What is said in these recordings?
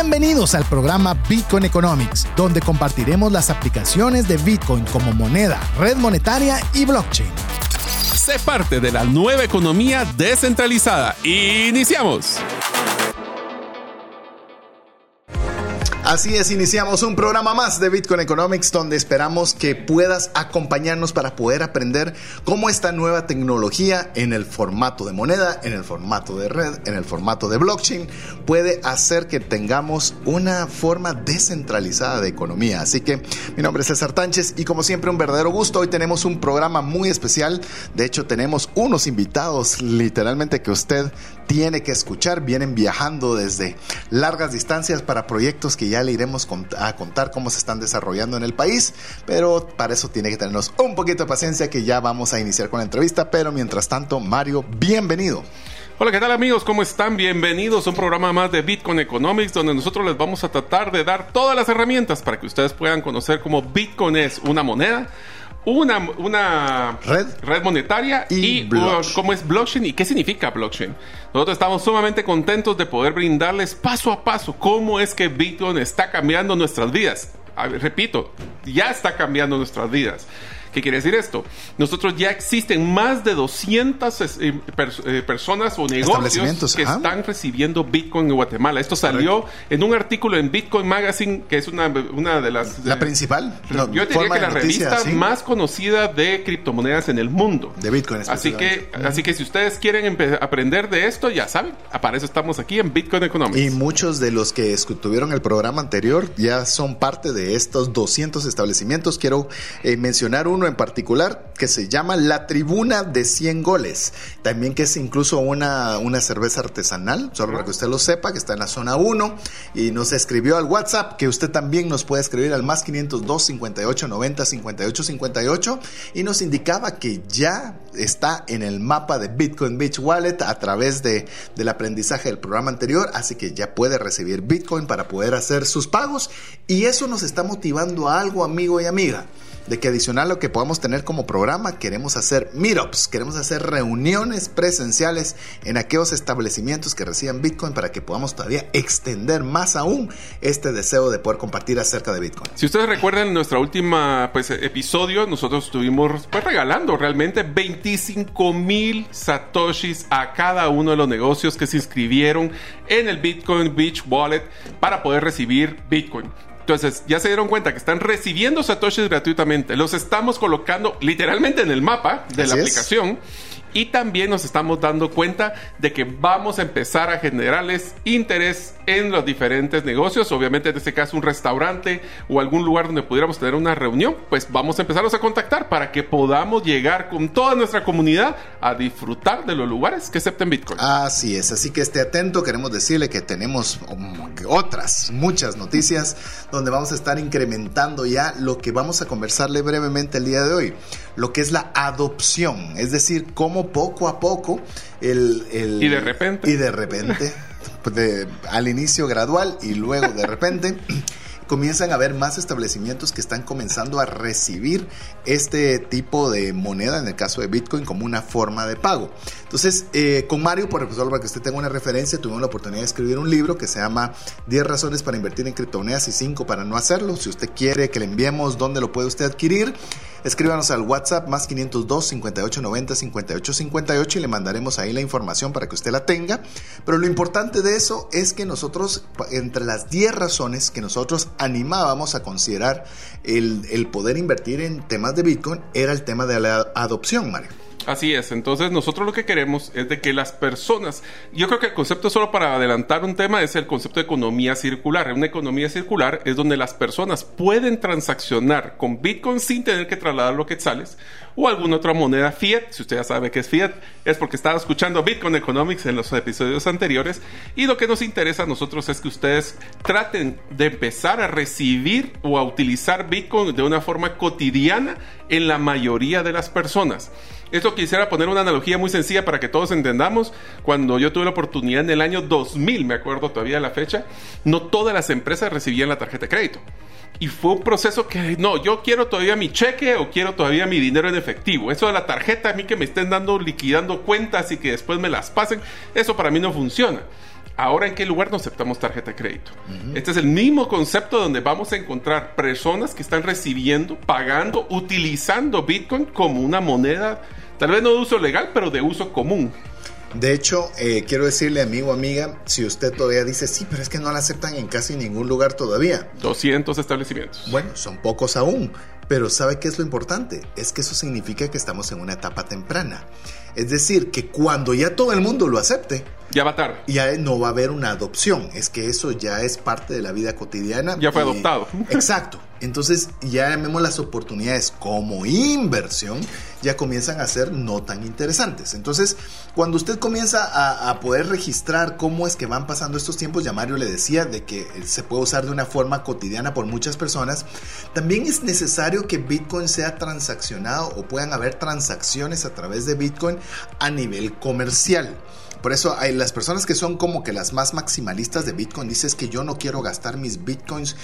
Bienvenidos al programa Bitcoin Economics, donde compartiremos las aplicaciones de Bitcoin como moneda, red monetaria y blockchain. Sé parte de la nueva economía descentralizada. Iniciamos. Así es, iniciamos un programa más de Bitcoin Economics donde esperamos que puedas acompañarnos para poder aprender cómo esta nueva tecnología en el formato de moneda, en el formato de red, en el formato de blockchain puede hacer que tengamos una forma descentralizada de economía. Así que mi nombre es César Tánchez y como siempre un verdadero gusto. Hoy tenemos un programa muy especial. De hecho tenemos unos invitados literalmente que usted tiene que escuchar. Vienen viajando desde largas distancias para proyectos que ya le iremos a contar cómo se están desarrollando en el país. Pero para eso tiene que tenernos un poquito de paciencia que ya vamos a iniciar con la entrevista. Pero mientras tanto, Mario, bienvenido. Hola, ¿qué tal amigos? ¿Cómo están? Bienvenidos a un programa más de Bitcoin Economics donde nosotros les vamos a tratar de dar todas las herramientas para que ustedes puedan conocer cómo Bitcoin es una moneda una, una red, red monetaria y, cómo es blockchain y qué significa blockchain. Nosotros estamos sumamente contentos de poder brindarles paso a paso cómo es que Bitcoin está cambiando nuestras vidas. repito, ya está cambiando nuestras vidas. ¿Qué quiere decir esto? Nosotros ya existen más de 200 eh, eh, personas o negocios que están recibiendo Bitcoin en Guatemala. Esto salió en un artículo en Bitcoin Magazine, que es una, una de las... ¿La principal? yo diría que la revista más conocida de criptomonedas en el mundo. De Bitcoin. Así que, así que si ustedes quieren aprender de esto, ya saben, para eso estamos aquí en Bitcoin Economics. Y muchos de los que tuvieron el programa anterior ya son parte de estos 200 establecimientos. Quiero eh, mencionar un en particular que se llama La Tribuna de 100 Goles. También que es incluso una, una cerveza artesanal, solo para que usted lo sepa, que está en la zona 1 y nos escribió al WhatsApp, que usted también nos puede escribir al más 502 58 90 58 58 y nos indicaba que ya está en el mapa de Bitcoin Beach Wallet a través de, del aprendizaje del programa anterior, así que ya puede recibir Bitcoin para poder hacer sus pagos. Y eso nos está motivando a algo, amigo y amiga de que adicional lo que podamos tener como programa, queremos hacer meetups, queremos hacer reuniones presenciales en aquellos establecimientos que reciban Bitcoin para que podamos todavía extender más aún este deseo de poder compartir acerca de Bitcoin. Si ustedes recuerdan nuestra última pues, episodio, nosotros estuvimos pues, regalando realmente 25 mil satoshis a cada uno de los negocios que se inscribieron en el Bitcoin Beach Wallet para poder recibir Bitcoin. Entonces, ya se dieron cuenta que están recibiendo satoshis gratuitamente. Los estamos colocando literalmente en el mapa de la aplicación. Y también nos estamos dando cuenta de que vamos a empezar a generarles interés en los diferentes negocios. Obviamente, en este caso, un restaurante o algún lugar donde pudiéramos tener una reunión, pues vamos a empezarlos a contactar para que podamos llegar con toda nuestra comunidad a disfrutar de los lugares que acepten Bitcoin. Así es, así que esté atento. Queremos decirle que tenemos otras, muchas noticias donde vamos a estar incrementando ya lo que vamos a conversarle brevemente el día de hoy, lo que es la adopción, es decir, cómo poco a poco el... y de repente. Y de repente, al inicio gradual y luego de repente comienzan a haber más establecimientos que están comenzando a recibir este tipo de moneda, en el caso de Bitcoin, como una forma de pago. Entonces, eh, con Mario, por ejemplo, para que usted tenga una referencia, tuvimos la oportunidad de escribir un libro que se llama 10 razones para invertir en criptomonedas y 5 para no hacerlo. Si usted quiere que le enviemos dónde lo puede usted adquirir, escríbanos al WhatsApp más 502 58 90 58 58 y le mandaremos ahí la información para que usted la tenga. Pero lo importante de eso es que nosotros, entre las 10 razones que nosotros animábamos a considerar el, el poder invertir en temas de Bitcoin, era el tema de la adopción, Mario. Así es, entonces nosotros lo que queremos es de que las personas, yo creo que el concepto solo para adelantar un tema es el concepto de economía circular. Una economía circular es donde las personas pueden transaccionar con Bitcoin sin tener que trasladar los quetzales o alguna otra moneda fiat. Si usted ya sabe que es fiat, es porque estaba escuchando Bitcoin Economics en los episodios anteriores. Y lo que nos interesa a nosotros es que ustedes traten de empezar a recibir o a utilizar Bitcoin de una forma cotidiana en la mayoría de las personas. Esto quisiera poner una analogía muy sencilla para que todos entendamos. Cuando yo tuve la oportunidad en el año 2000, me acuerdo todavía la fecha, no todas las empresas recibían la tarjeta de crédito. Y fue un proceso que, no, yo quiero todavía mi cheque o quiero todavía mi dinero en efectivo. Eso de la tarjeta, a mí que me estén dando, liquidando cuentas y que después me las pasen, eso para mí no funciona. Ahora, ¿en qué lugar no aceptamos tarjeta de crédito? Este es el mismo concepto donde vamos a encontrar personas que están recibiendo, pagando, utilizando Bitcoin como una moneda, tal vez no de uso legal, pero de uso común. De hecho, eh, quiero decirle, amigo, amiga, si usted todavía dice, sí, pero es que no la aceptan en casi ningún lugar todavía. 200 establecimientos. Bueno, son pocos aún, pero ¿sabe qué es lo importante? Es que eso significa que estamos en una etapa temprana. Es decir, que cuando ya todo el mundo lo acepte, ya va tarde. Ya no va a haber una adopción. Es que eso ya es parte de la vida cotidiana. Ya fue adoptado. Exacto. Entonces ya vemos las oportunidades como inversión, ya comienzan a ser no tan interesantes. Entonces, cuando usted comienza a, a, poder registrar cómo es que van pasando estos tiempos, ya Mario le decía de que se puede usar de una forma cotidiana por muchas personas, también es necesario que Bitcoin sea transaccionado o puedan haber transacciones a través de Bitcoin a nivel comercial. Por eso hay las personas que son como que las más maximalistas de Bitcoin dices que yo no quiero gastar mis Bitcoins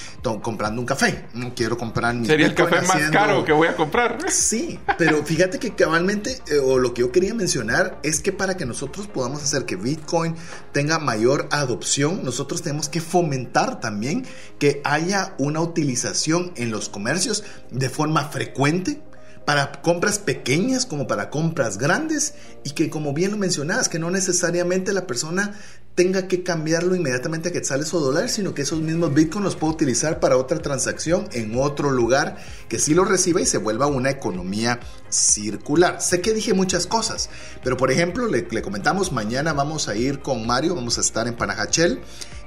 comprando un café, no quiero comprar mis Sería el café más caro que voy a comprar. Sí, pero fíjate que cabalmente eh, o lo que yo quería mencionar es que para que nosotros podamos hacer que Bitcoin tenga mayor adopción, nosotros tenemos que fomentar también que haya una utilización en los comercios de forma frecuente para compras pequeñas como para compras grandes y que como bien lo mencionabas, que no necesariamente la persona tenga que cambiarlo inmediatamente a quetzales o dólares, sino que esos mismos bitcoins los pueda utilizar para otra transacción en otro lugar que sí lo reciba y se vuelva una economía circular. Sé que dije muchas cosas, pero por ejemplo, le, le comentamos, mañana vamos a ir con Mario, vamos a estar en Panajachel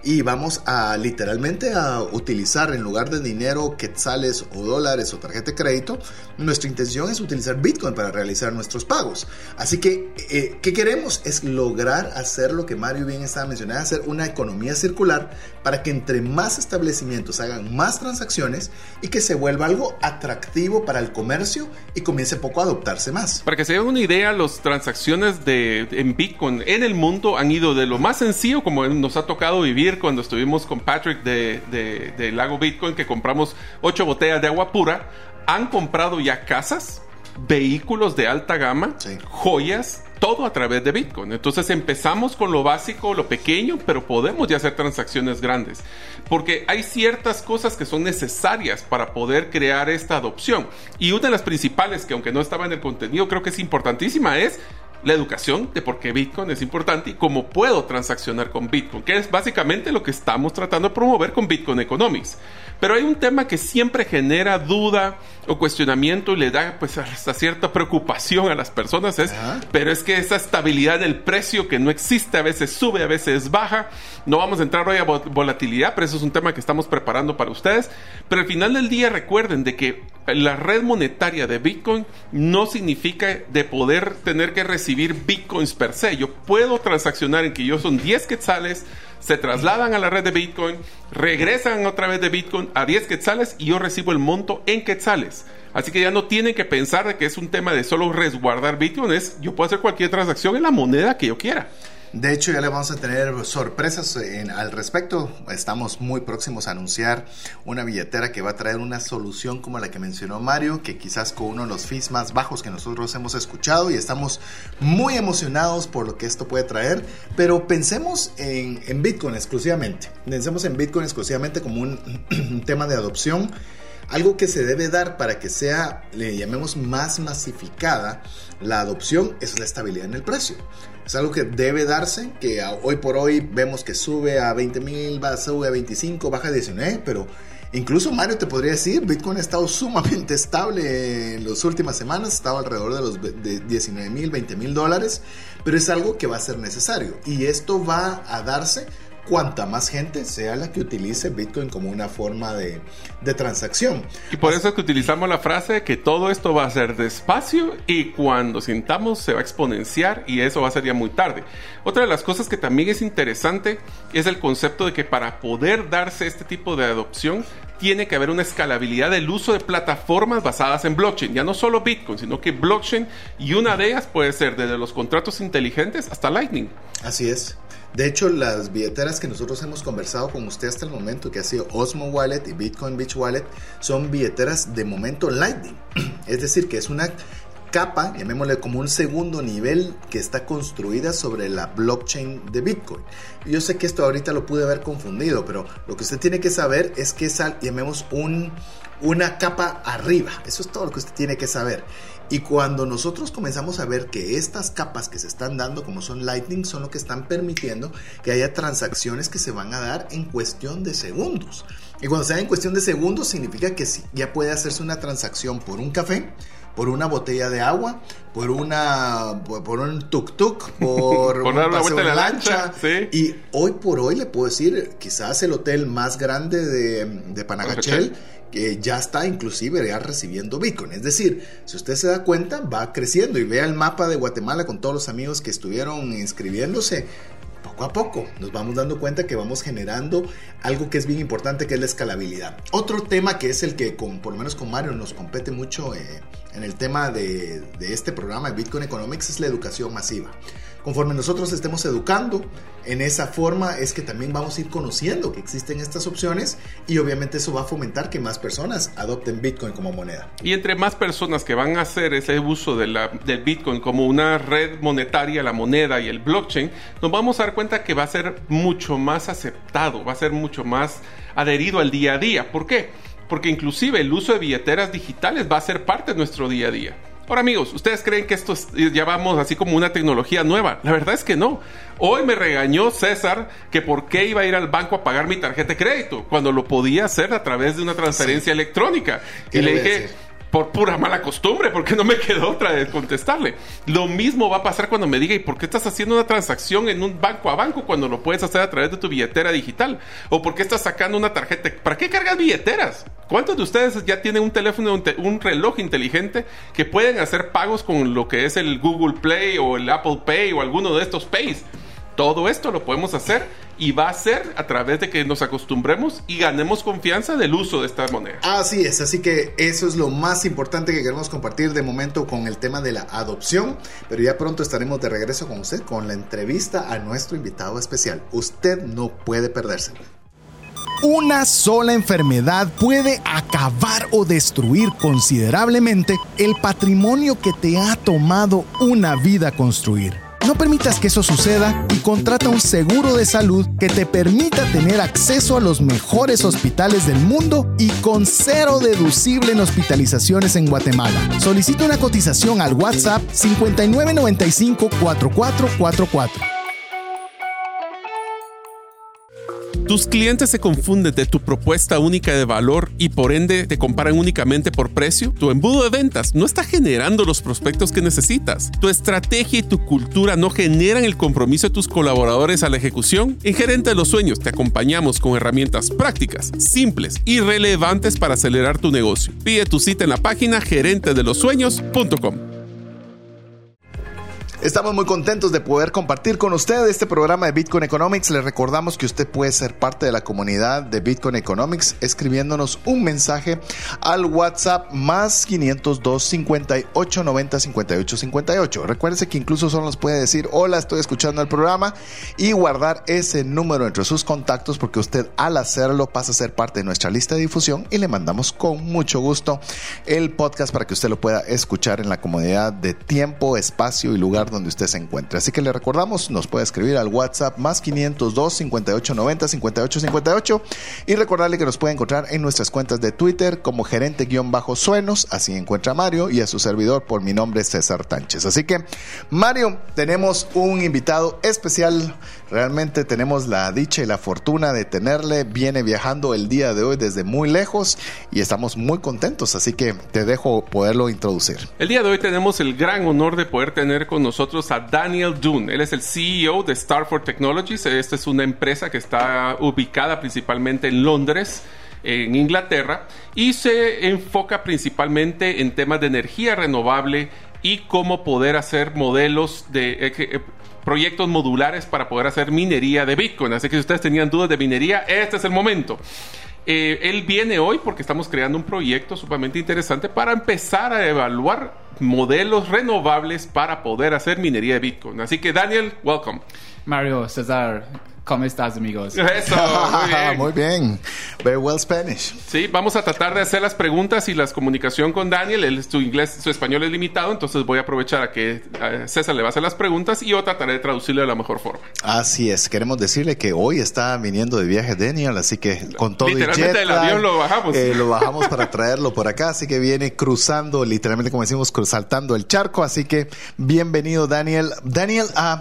y vamos a literalmente a utilizar en lugar de dinero, quetzales o dólares o tarjeta de crédito, nuestra intención es utilizar Bitcoin para realizar nuestros pagos. Así que, eh, ¿qué queremos? Es lograr hacer lo que Mario bien estaba mencionando, hacer una economía circular para que entre más establecimientos hagan más transacciones y que se vuelva algo atractivo para el comercio y comience poco a adoptarse más. Para que se den una idea, las transacciones de, en Bitcoin en el mundo han ido de lo más sencillo, como nos ha tocado vivir cuando estuvimos con Patrick de, de, Lago Bitcoin, que compramos ocho botellas de agua pura, han comprado ya casas, vehículos de alta gama, joyas, todo a través de Bitcoin. Entonces empezamos con lo básico, lo pequeño, pero podemos ya hacer transacciones grandes. Porque hay ciertas cosas que son necesarias para poder crear esta adopción. Y una de las principales, que aunque no estaba en el contenido, creo que es importantísima, es la educación de por qué Bitcoin es importante y cómo puedo transaccionar con Bitcoin, que es básicamente lo que estamos tratando de promover con Bitcoin Economics. Pero hay un tema que siempre genera duda o cuestionamiento y le da pues hasta cierta preocupación a las personas, es, pero es que esa estabilidad del precio que no existe, a veces sube, a veces baja. No vamos a entrar hoy a volatilidad, pero eso es un tema que estamos preparando para ustedes. Pero al final del día recuerden de que la red monetaria de Bitcoin no significa de poder tener que recibir Bitcoins per se. Yo puedo transaccionar en que yo son 10 quetzales, se trasladan a la red de Bitcoin, regresan otra vez de Bitcoin a 10 quetzales y yo recibo el monto en quetzales. Así que ya no tienen que pensar de que es un tema de solo resguardar Bitcoin, es yo puedo hacer cualquier transacción en la moneda que yo quiera. De hecho, ya le vamos a tener sorpresas al respecto. Estamos muy próximos a anunciar una billetera que va a traer una solución como la que mencionó Mario, que quizás con uno de los fees más bajos que nosotros hemos escuchado y estamos muy emocionados por lo que esto puede traer. Pero pensemos en, en Bitcoin exclusivamente. Pensemos en Bitcoin exclusivamente como un tema de adopción algo que se debe dar para que sea, le llamemos más masificada la adopción, es la estabilidad en el precio. Es algo que debe darse, que hoy por hoy vemos que sube a 20 mil, sube a 25, baja a 19, pero incluso Mario te podría decir, Bitcoin ha estado sumamente estable en las últimas semanas, estaba alrededor de los 19 mil, 20 mil dólares, pero es algo que va a ser necesario. Y esto va a darse cuanta más gente sea la que utilice Bitcoin como una forma de, transacción. Y por eso es que utilizamos la frase que todo esto va a ser despacio y cuando sintamos se va a exponenciar y eso va a ser ya muy tarde. Otra de las cosas que también es interesante es el concepto de que para poder darse este tipo de adopción tiene que haber una escalabilidad del uso de plataformas basadas en blockchain. Ya no solo Bitcoin, sino que blockchain y una de ellas puede ser desde los contratos inteligentes hasta Lightning. Así es. De hecho, las billeteras que nosotros hemos conversado con usted hasta el momento, que ha sido Osmo Wallet y Bitcoin Beach Wallet, son billeteras de momento Lightning. Es decir, que es una capa, llamémosle como un segundo nivel que está construida sobre la blockchain de Bitcoin. Yo sé que esto ahorita lo pude haber confundido, pero lo que usted tiene que saber es que es, llamemos, un, una capa arriba. Eso es todo lo que usted tiene que saber. Y cuando nosotros comenzamos a ver que estas capas que se están dando, como son Lightning, son lo que están permitiendo que haya transacciones que se van a dar en cuestión de segundos. Y cuando se da en cuestión de segundos, significa que ya puede hacerse una transacción por un café, por una botella de agua, por una por un tuk tuk, por, una vuelta de la lancha. Y hoy por hoy le puedo decir, quizás el hotel más grande de, de Panagachel que ya está inclusive ya recibiendo Bitcoin. Es decir, si usted se da cuenta, va creciendo y vea el mapa de Guatemala con todos los amigos que estuvieron inscribiéndose. Poco a poco nos vamos dando cuenta que vamos generando algo que es bien importante, que es la escalabilidad. Otro tema que es el que, con, por lo menos con Mario, nos compete mucho eh, en el tema de, de este programa de Bitcoin Economics es la educación masiva. Conforme nosotros estemos educando en esa forma es que también vamos a ir conociendo que existen estas opciones y obviamente eso va a fomentar que más personas adopten Bitcoin como moneda. Y entre más personas que van a hacer ese uso del Bitcoin como una red monetaria, la moneda y el blockchain, nos vamos a dar cuenta que va a ser mucho más aceptado, va a ser mucho más adherido al día a día. ¿Por qué? Porque inclusive el uso de billeteras digitales va a ser parte de nuestro día a día. Ahora amigos, ¿ustedes creen que esto es, ya vamos así como una tecnología nueva? La verdad es que no. Hoy me regañó César que por qué iba a ir al banco a pagar mi tarjeta de crédito cuando lo podía hacer a través de una transferencia electrónica. Y le dije, por pura mala costumbre, porque no me quedó otra de contestarle. Lo mismo va a pasar cuando me diga, ¿y por qué estás haciendo una transacción en un banco a banco cuando lo puedes hacer a través de tu billetera digital? ¿O por qué estás sacando una tarjeta? ¿Para qué cargas billeteras? ¿Cuántos de ustedes ya tienen un teléfono, un, reloj inteligente que pueden hacer pagos con lo que es el Google Play o el Apple Pay o alguno de estos Pays? Todo esto lo podemos hacer y va a ser a través de que nos acostumbremos y ganemos confianza del uso de esta moneda. Así es, así que eso es lo más importante que queremos compartir de momento con el tema de la adopción, pero ya pronto estaremos de regreso con usted con la entrevista a nuestro invitado especial. Usted no puede perderse. Una sola enfermedad puede acabar o destruir considerablemente el patrimonio que te ha tomado una vida construir. No permitas que eso suceda y contrata un seguro de salud que te permita tener acceso a los mejores hospitales del mundo y con cero deducible en hospitalizaciones en Guatemala. Solicita una cotización al WhatsApp 5995 4444. Tus clientes se confunden de tu propuesta única de valor y por ende te comparan únicamente por precio. Tu embudo de ventas no está generando los prospectos que necesitas. Tu estrategia y tu cultura no generan el compromiso de tus colaboradores a la ejecución. En Gerente de los Sueños te acompañamos con herramientas prácticas, simples y relevantes para acelerar tu negocio. Pide tu cita en la página gerentedelosueños.com. Estamos muy contentos de poder compartir con usted este programa de Bitcoin Economics. Le recordamos que usted puede ser parte de la comunidad de Bitcoin Economics escribiéndonos un mensaje al WhatsApp más 502 58 90 58 58. Recuérdese que incluso solo nos puede decir hola, estoy escuchando el programa y guardar ese número entre sus contactos porque usted al hacerlo pasa a ser parte de nuestra lista de difusión y le mandamos con mucho gusto el podcast para que usted lo pueda escuchar en la comunidad de tiempo, espacio y lugar donde usted se encuentre. Así que le recordamos, nos puede escribir al WhatsApp más 502 5890 5858 y recordarle que nos puede encontrar en nuestras cuentas de Twitter como gerente-suenos, así encuentra a Mario y a su servidor por mi nombre César Tánchez. Así que Mario, tenemos un invitado especial, realmente tenemos la dicha y la fortuna de tenerle, viene viajando el día de hoy desde muy lejos y estamos muy contentos, así que te dejo poderlo introducir. El día de hoy tenemos el gran honor de poder tener con nosotros nosotros a Daniel Dune. Él es el CEO de Starford Technologies. Esta es una empresa que está ubicada principalmente en Londres en Inglaterra y se enfoca principalmente en temas de energía renovable y cómo poder hacer modelos de eh, eh, proyectos modulares para poder hacer minería de Bitcoin. Así que si ustedes tenían dudas de minería, este es el momento. Eh, él viene hoy porque estamos creando un proyecto sumamente interesante para empezar a evaluar modelos renovables para poder hacer minería de Bitcoin. Así que Daniel, welcome. Mario, César, ¿Cómo estás, amigos? Eso, muy bien. Muy bien. Very well Spanish. Sí, vamos a tratar de hacer las preguntas y la comunicación con Daniel. Él, su inglés, su español es limitado, entonces voy a aprovechar a que eh, César le va a hacer las preguntas y yo trataré de traducirle de la mejor forma. Así es, queremos decirle que hoy está viniendo de viaje Daniel, así que con todo y Literalmente jet lag, avión lo bajamos. eh, lo bajamos para traerlo por acá, así que viene cruzando, literalmente como decimos, saltando el charco, así que bienvenido Daniel. Daniel, uh,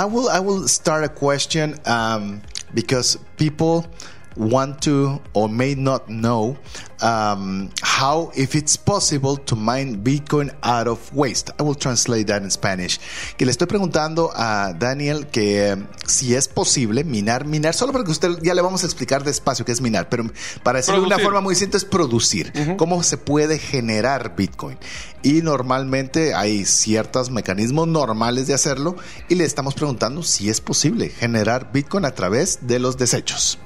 I will I will start a question um, because people want to or may not know um, how if it's possible to mine Bitcoin out of waste. I will translate that in Spanish. Que le estoy preguntando a Daniel que eh, si es posible minar, minar, solo porque usted ya le vamos a explicar despacio qué es minar, pero para decirlo de una forma muy simple es producir. ¿Cómo se puede generar Bitcoin? Y normalmente hay ciertos mecanismos normales de hacerlo y le estamos preguntando si es posible generar Bitcoin a través de los desechos.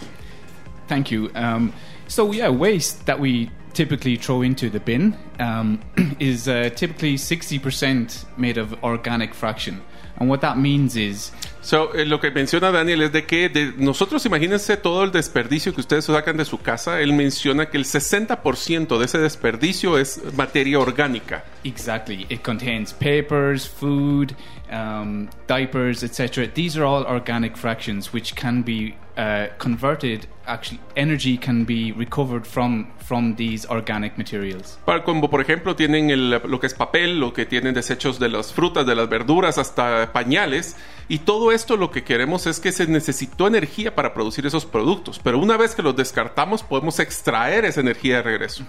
Thank you. Um, so yeah, waste that we typically throw into the bin um, is uh, typically 60% made of organic fraction. And what that means is So, eh, lo que menciona Daniel es de que de nosotros, imagínense todo el desperdicio que ustedes sacan de su casa. Él menciona que el 60% de ese desperdicio es materia orgánica. exactly it contains papers, food, um, diapers, etc. These are all organic fractions which can be uh, converted. Actually, energy can be recovered from from these organic materials. Para- Como por ejemplo tienen el- lo que es papel, lo que tienen desechos de las frutas, de las verduras, hasta pañales. Y todo esto lo que queremos es que se necesitó energía para producir esos productos. Pero una vez que los descartamos podemos extraer esa energía de regreso.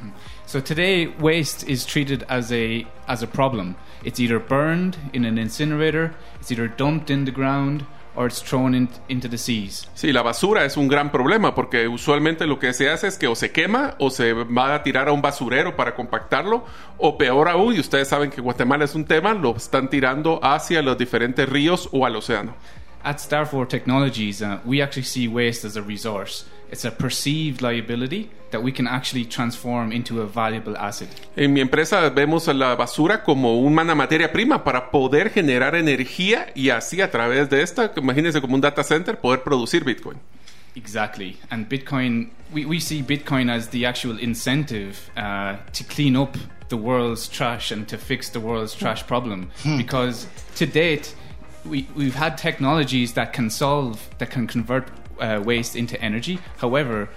So today, waste is treated as a as a problem. It's either burned in an incinerator, it's either dumped in the ground, or it's thrown in, into the seas. Sí, la basura es un gran problema porque usualmente lo que se hace es que o se quema o se va a tirar a un basurero para compactarlo o peor aún, y ustedes saben que Guatemala es un tema, lo están tirando hacia los diferentes ríos o al océano. At Starfor Technologies, uh, we actually see waste as a resource. It's a perceived liability that we can actually transform into a valuable asset. En mi empresa vemos a la basura como una materia prima para poder generar energía y así a través de esta, imagínense como un data center, poder producir Bitcoin. Exactly. And Bitcoin, we, we see Bitcoin as the actual incentive uh, to clean up the world's trash and to fix the world's trash problem. Because to date, we, we've had technologies that can solve, that can convert uh, waste into energy. However,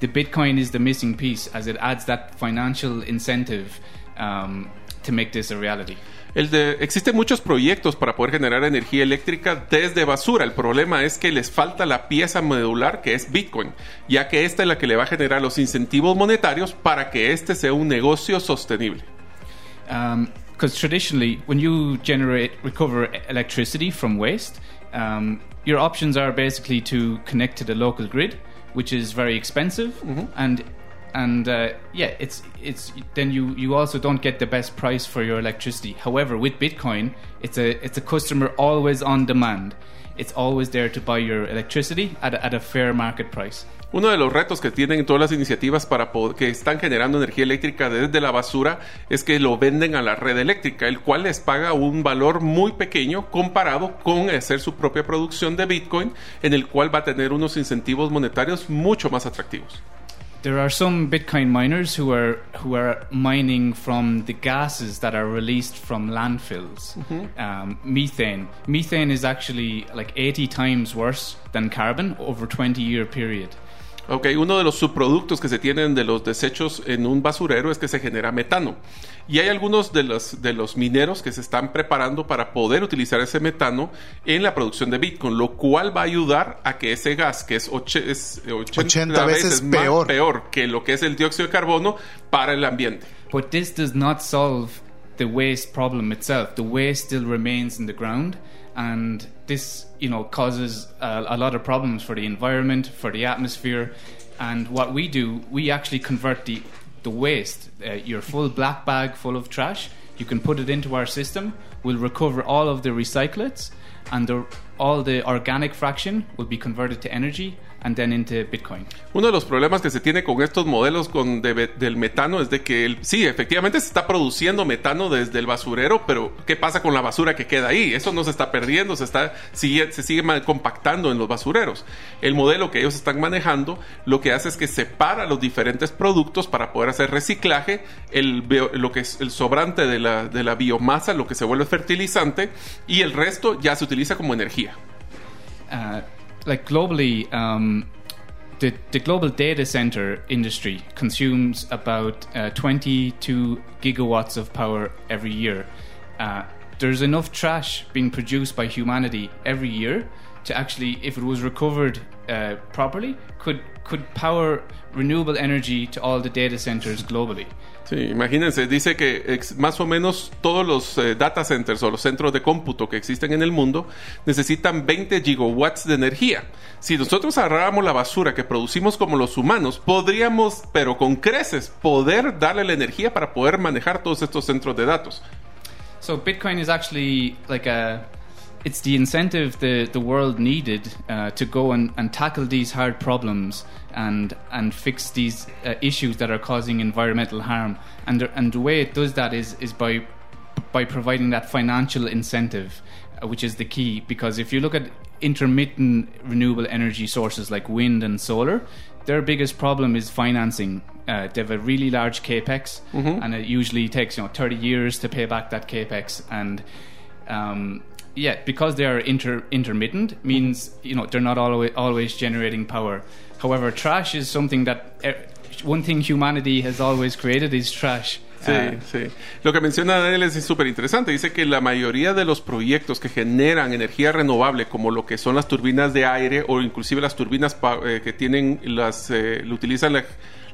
the Bitcoin is the missing piece as it adds that financial incentive um, to make this a reality. El de- existen muchos proyectos para poder generar energía eléctrica desde basura. El problema es que les falta la pieza medular que es Bitcoin, ya que esta es la que le va a generar los incentivos monetarios para que este sea un negocio sostenible. because traditionally, when you generate recover electricity from waste, um, your options are basically to connect to the local grid, which is very expensive, and and uh, yeah, it's it's then you you also don't get the best price for your electricity. However, with Bitcoin, it's a it's a customer always on demand. It's always there to buy your electricity at a, at a fair market price. Uno de los retos que tienen todas las iniciativas para que están generando energía eléctrica desde la basura es que lo venden a la red eléctrica, el cual les paga un valor muy pequeño comparado con hacer su propia producción de Bitcoin, en el cual va a tener unos incentivos monetarios mucho más atractivos. There are some Bitcoin miners who are who are mining from the gases that are released from landfills. Um, methane. Methane is actually like 80 times worse than carbon over a 20 year period. Ok, uno de los subproductos que se tienen de los desechos en un basurero es que se genera metano. Y hay algunos de los, de los mineros que se están preparando para poder utilizar ese metano en la producción de Bitcoin, lo cual va a ayudar a que ese gas, que es, oche- es 80, 80 veces más peor. peor que lo que es el dióxido de carbono para el ambiente. But this does not solve the waste problem itself. The waste still remains in the ground, and this, you know, causes a, a lot of problems for the environment, for the atmosphere. And what we do, we actually convert the the waste, uh, your full black bag full of trash. You can put it into our system. We'll recover all of the recyclates, and the all the organic fraction will be converted to energy and then into Bitcoin. Uno de los problemas que se tiene con estos modelos con de- del metano es de que el- sí, efectivamente se está produciendo metano desde el basurero, pero ¿qué pasa con la basura que queda ahí? Eso no se está perdiendo, se está sigue, se sigue compactando en los basureros. El modelo que ellos están manejando lo que hace es que separa los diferentes productos para poder hacer reciclaje, el, lo que es el sobrante de la, de la biomasa, lo que se vuelve fertilizante, y el resto ya se utiliza como energía. uh, like globally, um, the the global data center industry consumes about uh, 22 gigawatts of power every year. Uh, there's enough trash being produced by humanity every year to actually, if it was recovered uh, properly, could could power renewable energy to all the data centers globally. Imagínense, dice que ex- más o menos todos los eh, data centers o los centros de cómputo que existen en el mundo necesitan 20 gigawatts de energía. Si nosotros agarráramos la basura que producimos como los humanos, podríamos, pero con creces, poder darle la energía para poder manejar todos estos centros de datos. So Bitcoin is actually like a, it's the incentive the, the world needed uh, to go and, and tackle these hard problems and and fix these uh, issues that are causing environmental harm. And the, and the way it does that is is by by providing that financial incentive, uh, which is the key. Because if you look at intermittent renewable energy sources like wind and solar, their biggest problem is financing. Uh, they have a really large capex, and it usually takes you know 30 years to pay back that capex. And um, yeah, because they are inter- intermittent, means you know they're not always always generating power. However, trash is something that uh, one thing humanity has always created is trash. Sí, Uh, sí. Lo que menciona Daniel es súper interesante. Dice que la mayoría de los proyectos que generan energía renovable, como lo que son las turbinas de aire o inclusive las turbinas pa- eh, que tienen las, eh, utilizan la,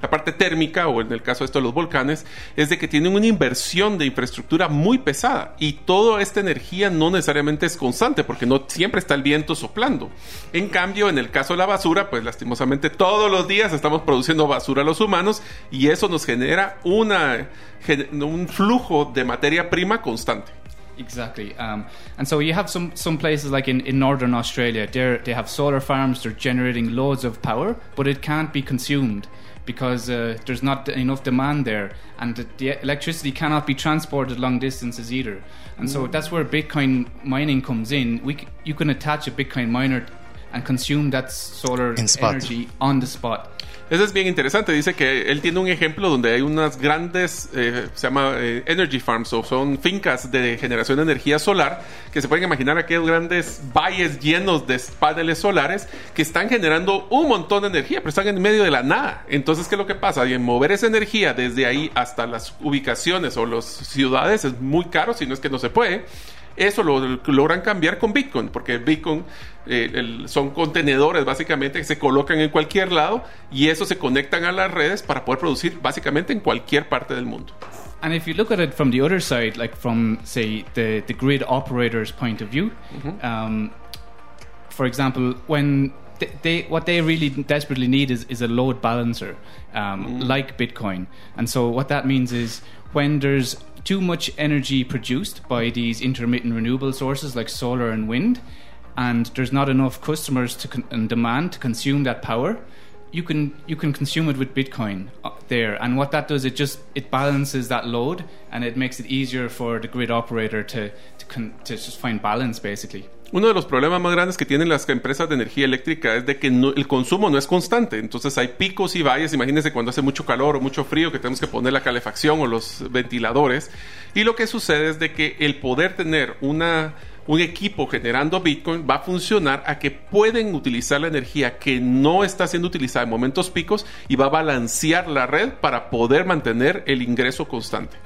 la parte térmica o en el caso de esto los volcanes, es de que tienen una inversión de infraestructura muy pesada y toda esta energía no necesariamente es constante porque no siempre está el viento soplando. En cambio, en el caso de la basura, pues lastimosamente todos los días estamos produciendo basura los humanos y eso nos genera un flujo de materia prima constante. Exactly. Um, and so you have some, some places like in, in northern Australia, they have solar farms, they're generating loads of power, but it can't be consumed because uh, there's not enough demand there. And the, the electricity cannot be transported long distances either. And so that's where Bitcoin mining comes in. We, you can attach a Bitcoin miner and consume that solar energy on the spot. Eso es bien interesante. Dice que él tiene un ejemplo donde hay unas grandes, eh, se llama eh, energy farms, o son fincas de generación de energía solar, que se pueden imaginar aquellos grandes valles llenos de paneles solares que están generando un montón de energía, pero están en medio de la nada. Entonces, ¿qué es lo que pasa? Y en mover esa energía desde ahí hasta las ubicaciones o las ciudades es muy caro, si no es que no se puede. Eso lo logran cambiar con Bitcoin, porque Bitcoin eh, el- son contenedores básicamente que se colocan en cualquier lado y eso se conectan a las redes para poder producir básicamente en cualquier parte del mundo. And if you look at it from the other side, like from say the the grid operator's point of view, um, for example, when they, they what they really desperately need is, is a load balancer, um, like Bitcoin. And so what that means is when there's too much energy produced by these intermittent renewable sources like solar and wind, and there's not enough customers to con- and demand to consume that power, you can you can consume it with Bitcoin uh, there. And what that does, it just it balances that load, and it makes it easier for the grid operator to to, con- to just find balance basically. Uno de los problemas más grandes que tienen las empresas de energía eléctrica es de que el consumo no es constante. Entonces hay picos y valles. Imagínense cuando hace mucho calor o mucho frío que tenemos que poner la calefacción o los ventiladores. Y lo que sucede es de que el poder tener una, un equipo generando Bitcoin va a funcionar a que pueden utilizar la energía que no está siendo utilizada en momentos picos y va a balancear la red para poder mantener el ingreso constante.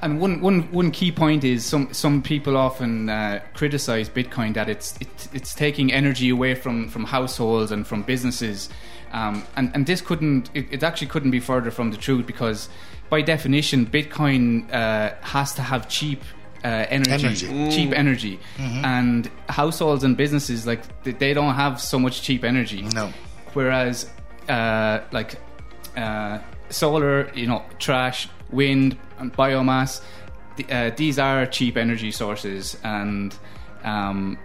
And one, one, one key point is some, some people often uh, criticize Bitcoin that it's, it, it's taking energy away from, from households and from businesses. Um, and, and this couldn't, it, it actually couldn't be further from the truth because by definition, Bitcoin uh, has to have cheap uh, energy, Energy. cheap energy. And households and businesses, like, they, they don't have so much cheap energy. No. Whereas, uh, like uh, solar, you know, trash, wind, and biomass, uh, these are cheap energy sources, and um,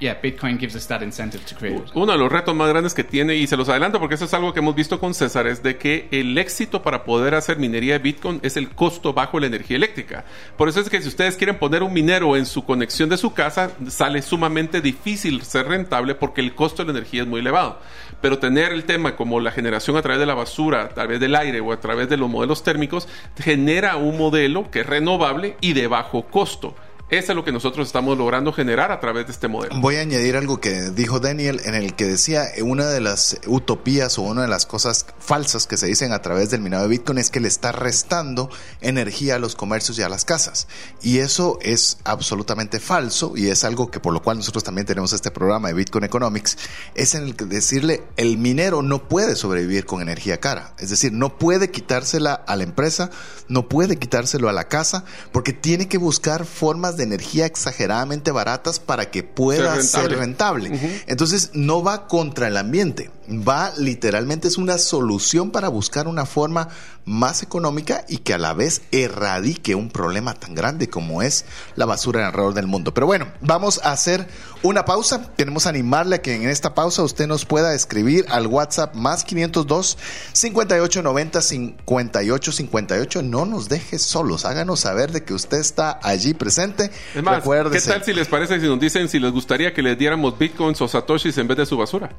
yeah, Bitcoin gives us that incentive to create. Uno de los retos más grandes que tiene, y se los adelanto porque eso es algo que hemos visto con César, es de que el éxito para poder hacer minería de Bitcoin es el costo bajo la energía eléctrica. Por eso es que si ustedes quieren poner un minero en su conexión de su casa, sale sumamente difícil ser rentable porque el costo de la energía es muy elevado. Pero tener el tema como la generación a través de la basura, a través del aire o a través de los modelos térmicos, genera un modelo que es renovable y de bajo costo. Eso es lo que nosotros estamos logrando generar a través de este modelo. Voy a añadir algo que dijo Daniel en el que decía una de las utopías o una de las cosas falsas que se dicen a través del minado de Bitcoin es que le está restando energía a los comercios y a las casas. Y eso es absolutamente falso y es algo que por lo cual nosotros también tenemos este programa de Bitcoin Economics, es en el que decirle el minero no puede sobrevivir con energía cara. Es decir, no puede quitársela a la empresa, no puede quitárselo a la casa, porque tiene que buscar formas de energía exageradamente baratas para que pueda ser rentable. Entonces no va contra el ambiente, va literalmente es una solución para buscar una forma más económica y que a la vez erradique un problema tan grande como es la basura alrededor del mundo. Pero bueno, vamos a hacer una pausa. Queremos animarle a que en esta pausa usted nos pueda escribir al WhatsApp más 502 5890 5858. No nos deje solos, háganos saber de que usted está allí presente. Es más, ¿qué tal si les parece si nos dicen si les gustaría que les diéramos bitcoins o satoshis en vez de su basura?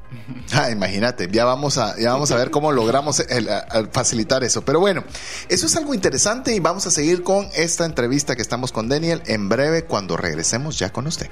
Ah, imagínate, ya vamos a, ya vamos a ver cómo logramos facilitar eso. Pero bueno, eso es algo interesante y vamos a seguir con esta entrevista que estamos con Daniel en breve cuando regresemos ya con usted.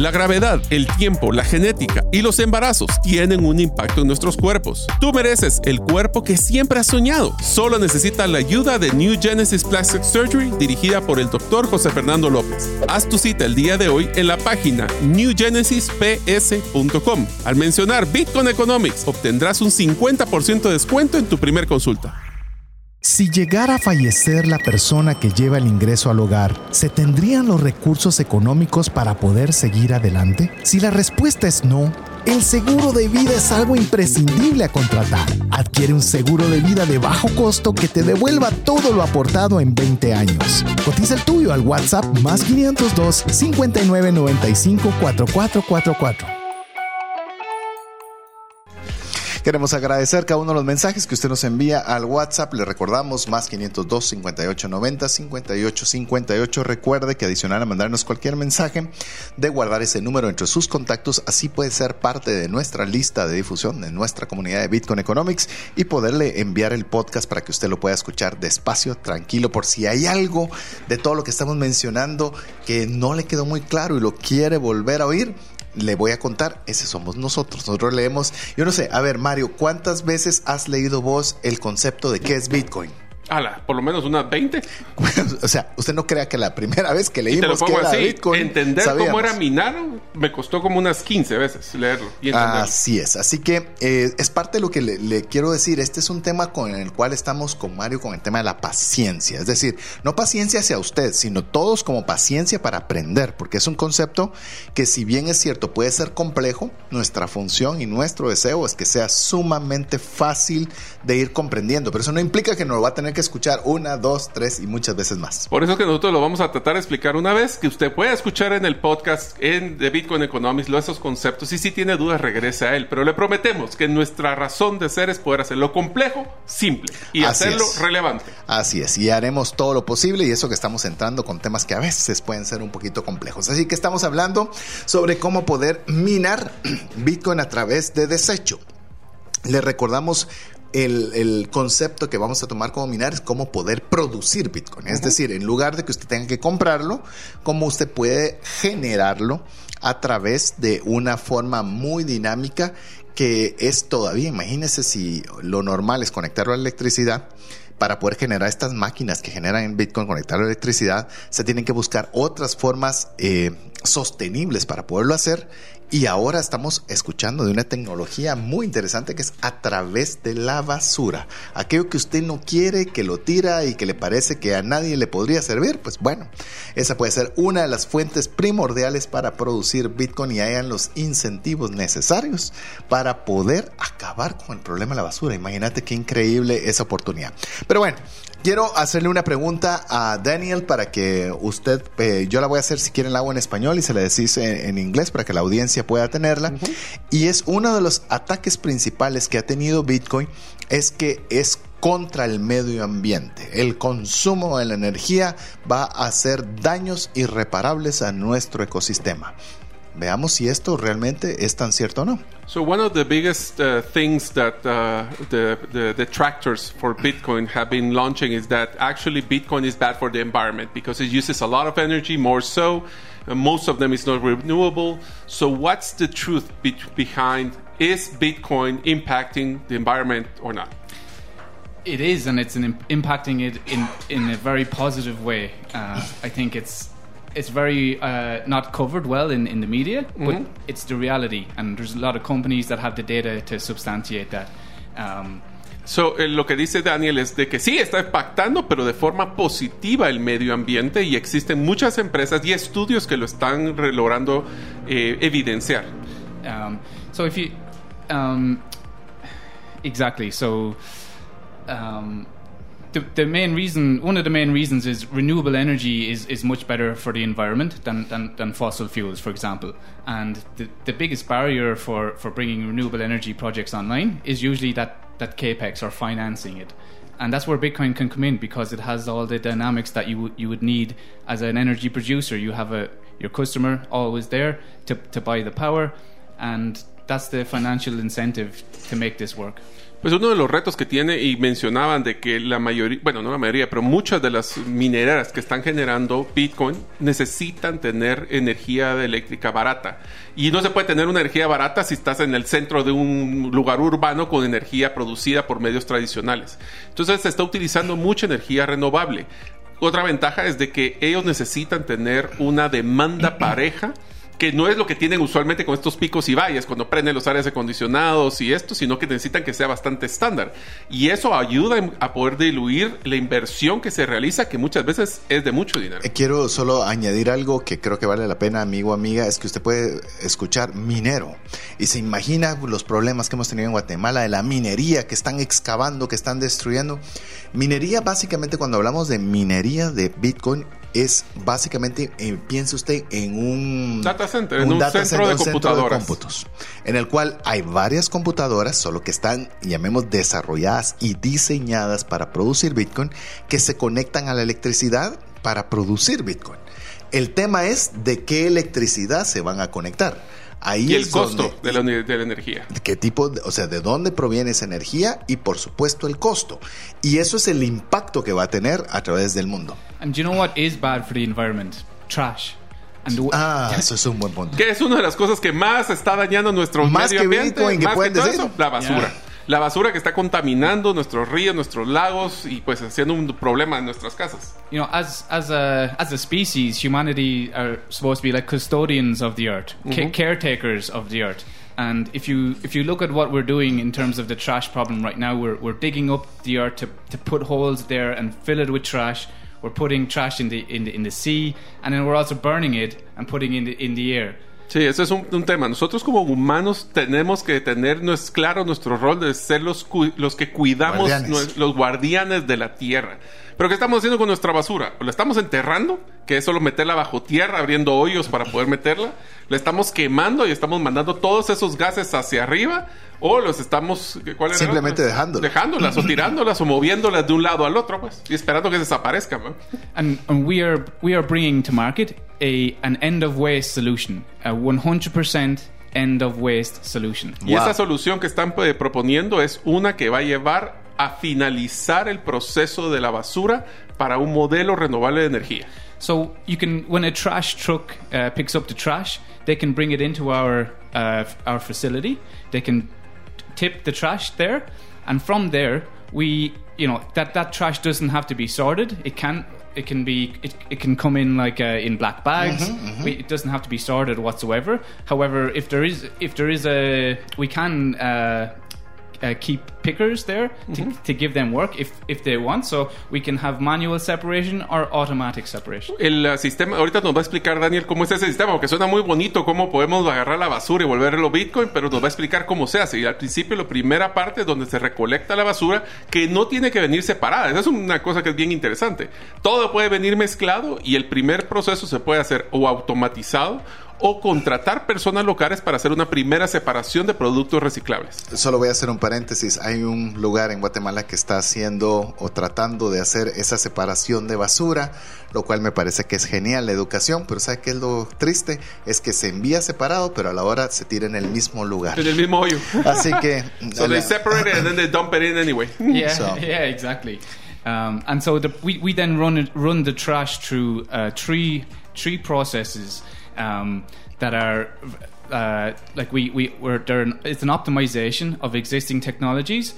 La gravedad, el tiempo, la genética y los embarazos tienen un impacto en nuestros cuerpos. Tú mereces el cuerpo que siempre has soñado. Solo necesitas la ayuda de New Genesis Plastic Surgery dirigida por el Dr. José Fernando López. Haz tu cita el día de hoy en la página newgenesisps.com. Al mencionar Bitcoin Economics obtendrás un 50% de descuento en tu primer consulta. Si llegara a fallecer la persona que lleva el ingreso al hogar, ¿se tendrían los recursos económicos para poder seguir adelante? Si la respuesta es no, el seguro de vida es algo imprescindible a contratar. Adquiere un seguro de vida de bajo costo que te devuelva todo lo aportado en 20 años. Cotiza el tuyo al WhatsApp más 502 5995 4444. Queremos agradecer cada uno de los mensajes que usted nos envía al WhatsApp. Le recordamos más 502 58 90 58 58. Recuerde que adicional a mandarnos cualquier mensaje, de guardar ese número entre sus contactos, así puede ser parte de nuestra lista de difusión de nuestra comunidad de Bitcoin Economics y poderle enviar el podcast para que usted lo pueda escuchar despacio, tranquilo, por si hay algo de todo lo que estamos mencionando que no le quedó muy claro y lo quiere volver a oír le voy a contar, ese somos nosotros. Nosotros leemos, yo no sé, a ver Mario, ¿cuántas veces has leído vos el concepto de qué es Bitcoin? Ala, por lo menos unas 20. o sea, usted no crea que la primera vez que leímos que era Bitcoin. Entender cómo era minar me costó como unas 15 veces leerlo y. Así es. Así que eh, es parte de lo que le, quiero decir. Este es un tema con el cual estamos con Mario con el tema de la paciencia. Es decir, no paciencia hacia usted, sino todos como paciencia para aprender, porque es un concepto que, si bien es cierto, puede ser complejo, nuestra función y nuestro deseo es que sea sumamente fácil de ir comprendiendo. Pero eso no implica que no lo va a tener que escuchar una, dos, tres y muchas veces más. Por eso que nosotros lo vamos a tratar de explicar una vez, que usted pueda escuchar en el podcast en de Bitcoin Economics esos conceptos y si tiene dudas regrese a él. Pero le prometemos que nuestra razón de ser es poder hacerlo complejo, simple y hacerlo relevante. Así es, y haremos todo lo posible y eso que estamos entrando con temas que a veces pueden ser un poquito complejos. Así que estamos hablando sobre cómo poder minar Bitcoin a través de desecho. Le recordamos el, concepto que vamos a tomar como minar es cómo poder producir Bitcoin. Es decir, en lugar de que usted tenga que comprarlo, cómo usted puede generarlo a través de una forma muy dinámica que es todavía, imagínese si lo normal es conectarlo a la electricidad, para poder generar estas máquinas que generan en Bitcoin, conectar la electricidad, se tienen que buscar otras formas eh, sostenibles para poderlo hacer Y ahora estamos escuchando de una tecnología muy interesante que es a través de la basura. Aquello que usted no quiere, que lo tira y que le parece que a nadie le podría servir, pues bueno, esa puede ser una de las fuentes primordiales para producir Bitcoin y hayan los incentivos necesarios para poder acabar con el problema de la basura. Imagínate qué increíble esa oportunidad. Pero bueno, Quiero hacerle una pregunta a Daniel para que usted, eh, yo la voy a hacer si quieren la hago en español y se la decís en, en inglés para que la audiencia pueda tenerla. Y es uno de los ataques principales que ha tenido Bitcoin es que es contra el medio ambiente. El consumo de la energía va a hacer daños irreparables a nuestro ecosistema. Veamos si esto realmente es tan cierto o no. So one of the biggest uh, things that uh, the, the detractors for Bitcoin have been launching is that actually Bitcoin is bad for the environment because it uses a lot of energy, more so. And most of them is not renewable. So what's the truth be- behind is Bitcoin impacting the environment or not? It is, and it's an imp- impacting it in in a very positive way. Uh, I think it's it's very uh, not covered well in, in the media, but it's the reality, and there's a lot of companies that have the data to substantiate that. Um, So, eh, lo que dice Daniel es de que sí está impactando, pero de forma positiva el medio ambiente y existen muchas empresas y estudios que lo están logrando eh, evidenciar. Um, so if you, um, exactly. So um, the the main reason, one of the main reasons, is renewable energy is, is much better for the environment than, than, than fossil fuels, for example. And the, the biggest barrier for, for bringing renewable energy projects online is usually that that capex or financing it. And that's where Bitcoin can come in because it has all the dynamics that you you would need as an energy producer. You have a your customer always there to, to buy the power, and that's the financial incentive to make this work. Pues uno de los retos que tiene, y mencionaban de que la mayoría, bueno, no la mayoría, pero muchas de las mineras que están generando Bitcoin necesitan tener energía eléctrica barata. Y no se puede tener una energía barata si estás en el centro de un lugar urbano con energía producida por medios tradicionales. Entonces se está utilizando mucha energía renovable. Otra ventaja es de que ellos necesitan tener una demanda pareja que no es lo que tienen usualmente con estos picos y valles cuando prenden los áreas acondicionados y esto, sino que necesitan que sea bastante estándar. Y eso ayuda a poder diluir la inversión que se realiza, que muchas veces es de mucho dinero. Eh, Quiero solo añadir algo que creo que vale la pena, amigo, amiga, es que usted puede escuchar minero y se imagina los problemas que hemos tenido en Guatemala de la minería que están excavando, que están destruyendo. Minería, básicamente, cuando hablamos de minería de Bitcoin, es básicamente, eh, piense usted en un Data center, en un centro de un computadoras. cómputos, en el cual hay varias computadoras, solo que están, llamemos, desarrolladas y diseñadas para producir Bitcoin, que se conectan a la electricidad para producir Bitcoin. El tema es de qué electricidad se van a conectar. Ahí Y el es costo donde- de la, de la energía. qué tipo, de- o sea, de dónde proviene esa energía y por supuesto el costo. Y eso es el impacto que va a tener a través del mundo. And you know what is bad for the environment? Trash. Ah, eso es un buen punto. Que es una de las cosas que más está dañando nuestro Más medio que ambiente. Bitcoin, que más pueden que todo decir. eso, la basura. Yeah. La basura que está contaminando nuestros ríos, nuestros lagos y pues haciendo un problema en nuestras casas. you know, as as a as a species, humanity are supposed to be like custodians of the earth, ca- mm-hmm. caretakers of the earth. And if you if you look at what we're doing in terms of the trash problem right now, we're we're digging up the earth to, to put holes there and fill it with trash. We're putting trash in the in the in the sea, and then we're also burning it and putting in the in the air. Sí, ese es un, un tema. Nosotros como humanos tenemos que tener no es claro nuestro rol de ser los, cu- los que cuidamos Guardianes. los guardianes de la tierra. Pero ¿qué estamos haciendo con nuestra basura? ¿O la estamos enterrando? Que es solo meterla bajo tierra, abriendo hoyos para poder meterla. ¿La estamos quemando y estamos mandando todos esos gases hacia arriba? ¿O los estamos... ¿cuál Simplemente dejándolas. Dejándolas o tirándolas o moviéndolas de un lado al otro, pues. Y esperando que desaparezcan, ¿no? And, and we are we are bringing to market a an end of waste solution, a 100% end of waste solution. Y Wow. esa solución que están eh, proponiendo es una que va a llevar a finalizar el proceso de la basura para un modelo renovable de energía. So you can, when a trash truck uh, picks up the trash, they can bring it into our uh, our facility. They can tip the trash there, and from there we, you know, that that trash doesn't have to be sorted. It can it can be it, it can come in like uh, in black bags. We, it doesn't have to be sorted whatsoever. However, if there is if there is a we can. Uh, uh, keep pickers there to, to give them work if, if they want. So we can have manual separation or automatic separation. El uh, sistema, ahorita nos va a explicar Daniel cómo es ese sistema, porque suena muy bonito cómo podemos agarrar la basura y volverlo Bitcoin, pero nos va a explicar cómo se hace. Y al principio, la primera parte es donde se recolecta la basura, que no tiene que venir separada. Esa es una cosa que es bien interesante. Todo puede venir mezclado y el primer proceso se puede hacer o automatizado o contratar personas locales para hacer una primera separación de productos reciclables. Solo voy a hacer un paréntesis. Hay un lugar en Guatemala que está haciendo o tratando de hacer esa separación de basura, lo cual me parece que es genial la educación, pero ¿sabe qué es lo triste? Es que se envía separado, pero a la hora se tira en el mismo lugar. En el mismo hoyo. Así que... So they separate it and then they dump it in anyway. Yeah, So- yeah, exactly. Um, and so the, we, we then run it, run the trash through uh, three three processes um, that are uh, like we we we're. It's an optimization of existing technologies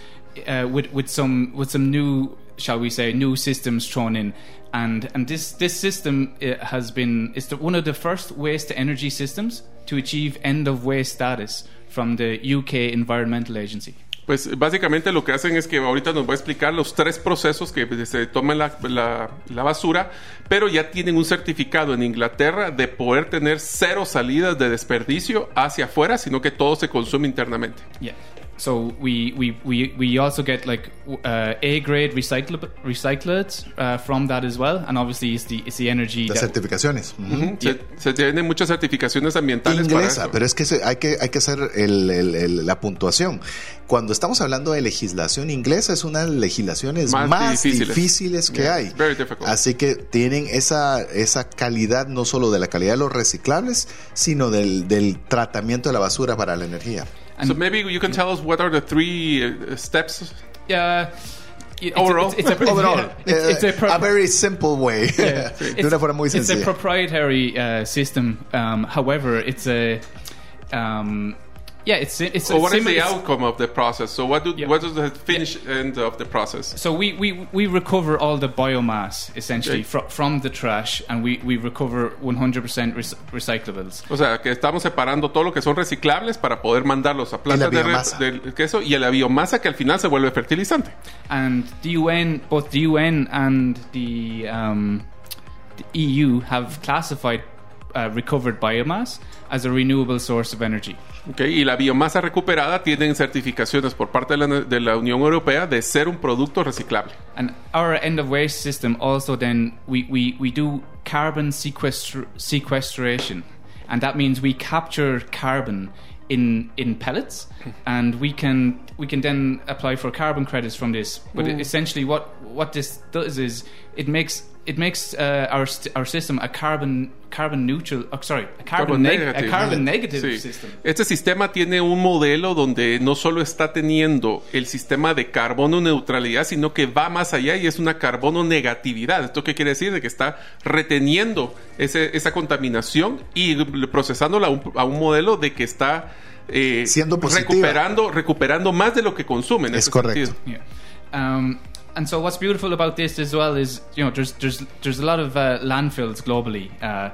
uh, with with some with some new shall we say new systems thrown in. And and this this system uh, has been is the, one of the first waste to energy systems to achieve end of waste status from the UK Environmental Agency. Pues básicamente lo que hacen es que ahorita nos va a explicar los tres procesos que se toman la, la- basura, pero ya tienen un certificado en Inglaterra de poder tener cero salidas de desperdicio hacia afuera, sino que todo se consume internamente. So we we, we, we also get like uh, A grade recyclable recyclates uh, from that as well, and obviously it's the it's the energy. Las certificaciones. Se, se tienen muchas certificaciones ambientales para inglesa, eso. pero es que se- hay que hay que hacer el- el- el- la puntuación. Cuando estamos hablando de legislación inglesa es una de las legislaciones Más más, difíciles. difíciles, que Yeah, hay. very difficult. Así que tienen esa esa calidad no solo de la calidad de los reciclables, sino del, del tratamiento de la basura para la energía. So maybe you can tell us what are the three uh, steps Yeah. It's, Overall? it's, it's a, Overall, it's, it's a, pro- a very simple way, yeah. de una forma muy It's a proprietary uh, system. Um, however, it's a um, yeah. It's it's or a what is simi- the outcome of the process? So what do Yeah. what is the finish end of the process? So we, we, we recover all the biomass essentially Okay. fro- from the trash, and we, we recover 100% rec- recyclables. O sea, que estamos separando todo lo que son reciclables para poder mandarlos a la plantas de, re- biomasa. del queso y a la biomasa que al final se vuelve fertilizante. And the UN, both the UN and the, um, the EU have classified uh, recovered biomass as a renewable source of energy. ¿ok? Y la biomasa recuperada tienen certificaciones por parte de la, de la Unión Europea de ser un producto reciclable. And our end of waste system also then we, we, we do carbon sequestr- sequestration, and that means we capture carbon in in pellets, and we can we can then apply for carbon credits from this. But essentially, what what this does is it makes it makes uh, our st- our system a carbon carbon neutral. Oh, sorry, a carbon, neg- a carbon negative Sí. system. Este sistema tiene un modelo donde no solo está teniendo el sistema de carbono neutralidad, sino que va más allá y es una carbono negatividad. ¿Esto qué quiere decir? De que está reteniendo ese- esa contaminación y procesándola a un, a un modelo de que está eh, Siendo positiva. recuperando, recuperando más de lo que consume. en Es correcto. Yeah. Um, and so what's beautiful about this as well is you know there's there's there's a lot of uh, landfills globally. Uh,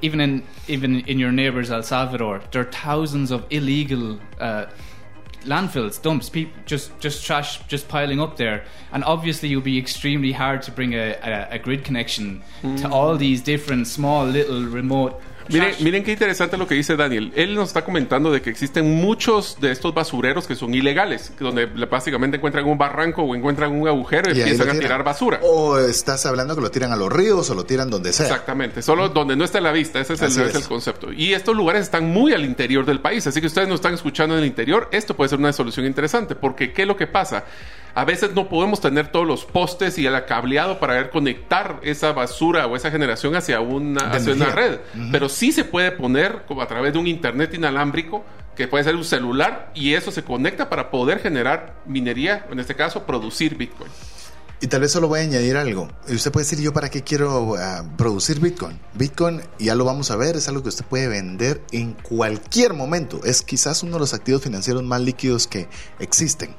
even in even in your neighbors El Salvador, there are thousands of illegal uh, landfills, dumps, people just just trash just piling up there. And obviously, it would be extremely hard to bring a, a, a grid connection to all these different small little remote. Miren, miren qué interesante lo que dice Daniel. Él nos está comentando de que existen muchos de estos basureros que son ilegales, donde básicamente encuentran un barranco o encuentran un agujero y, empiezan a tirar basura. O estás hablando que lo tiran a los ríos o lo tiran donde sea. Exactamente, solo donde no está la vista, ese es, el, es. el concepto. Y estos lugares están muy al interior del país, así que ustedes no están escuchando en el interior, esto puede ser una solución interesante, porque ¿qué es lo que pasa? A veces no podemos tener todos los postes y el cableado para conectar esa basura o esa generación hacia una, hacia una red, pero sí se puede poner como a través de un internet inalámbrico que puede ser un celular y eso se conecta para poder generar minería, en este caso producir Bitcoin. Y tal vez solo voy a añadir algo. Y usted puede decir, ¿yo para qué quiero ah, producir Bitcoin? Bitcoin, ya lo vamos a ver, es algo que usted puede vender en cualquier momento. Es quizás uno de los activos financieros más líquidos que existen.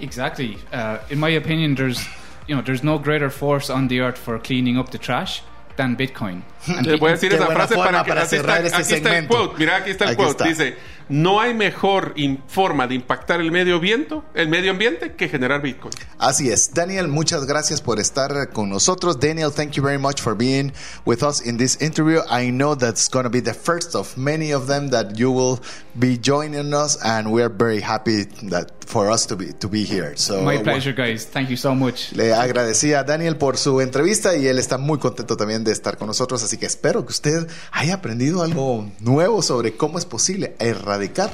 Exactly. Uh, in my opinion, there's you know, there's no greater force on the earth for cleaning up the trash than Bitcoin. Les voy a decir Qué esa frase para que para cerrar está, este aquí está el segmento. quote. Mira, aquí está el Aquí quote. está. Dice: No hay mejor forma de impactar el medio viento, el medio ambiente, que generar Bitcoin. Así es. Daniel, muchas gracias por estar con nosotros. Daniel, thank you very much for being with us in this interview. I know that's going to be the first of many of them that you will be joining us, and we are very happy that for us to be to be here. So My pleasure, guys. Thank you so much. Le agradecí a Daniel por su entrevista y él está muy contento también de estar con nosotros, así que espero que usted haya aprendido algo nuevo sobre cómo es posible erradicar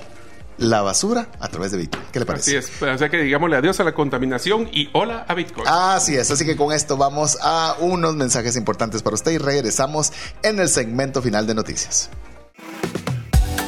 la basura a través de Bitcoin. ¿Qué le parece? Así es. O sea que digámosle adiós a la contaminación y hola a Bitcoin. Así es, así que con esto vamos a unos mensajes importantes para usted y regresamos en el segmento final de noticias.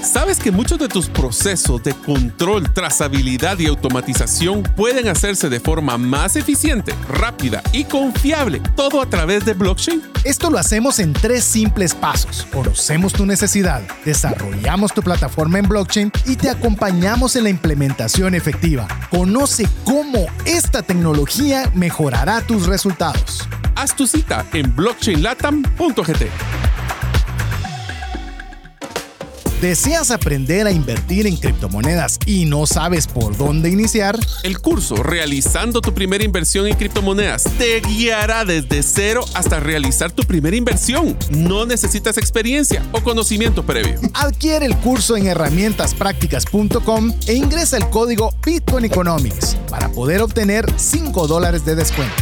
¿Sabes que muchos de tus procesos de control, trazabilidad y automatización pueden hacerse de forma más eficiente, rápida y confiable, todo a través de blockchain? Esto lo hacemos en tres simples pasos. Conocemos tu necesidad, desarrollamos tu plataforma en blockchain y te acompañamos en la implementación efectiva. Conoce cómo esta tecnología mejorará tus resultados. Haz tu cita en blockchainlatam.gt. ¿Deseas aprender a invertir en criptomonedas y no sabes por dónde iniciar? El curso Realizando tu primera inversión en criptomonedas te guiará desde cero hasta realizar tu primera inversión. No necesitas experiencia o conocimiento previo. Adquiere el curso en herramientasprácticas.com e ingresa el código Bitcoin Economics para poder obtener 5 dólares de descuento.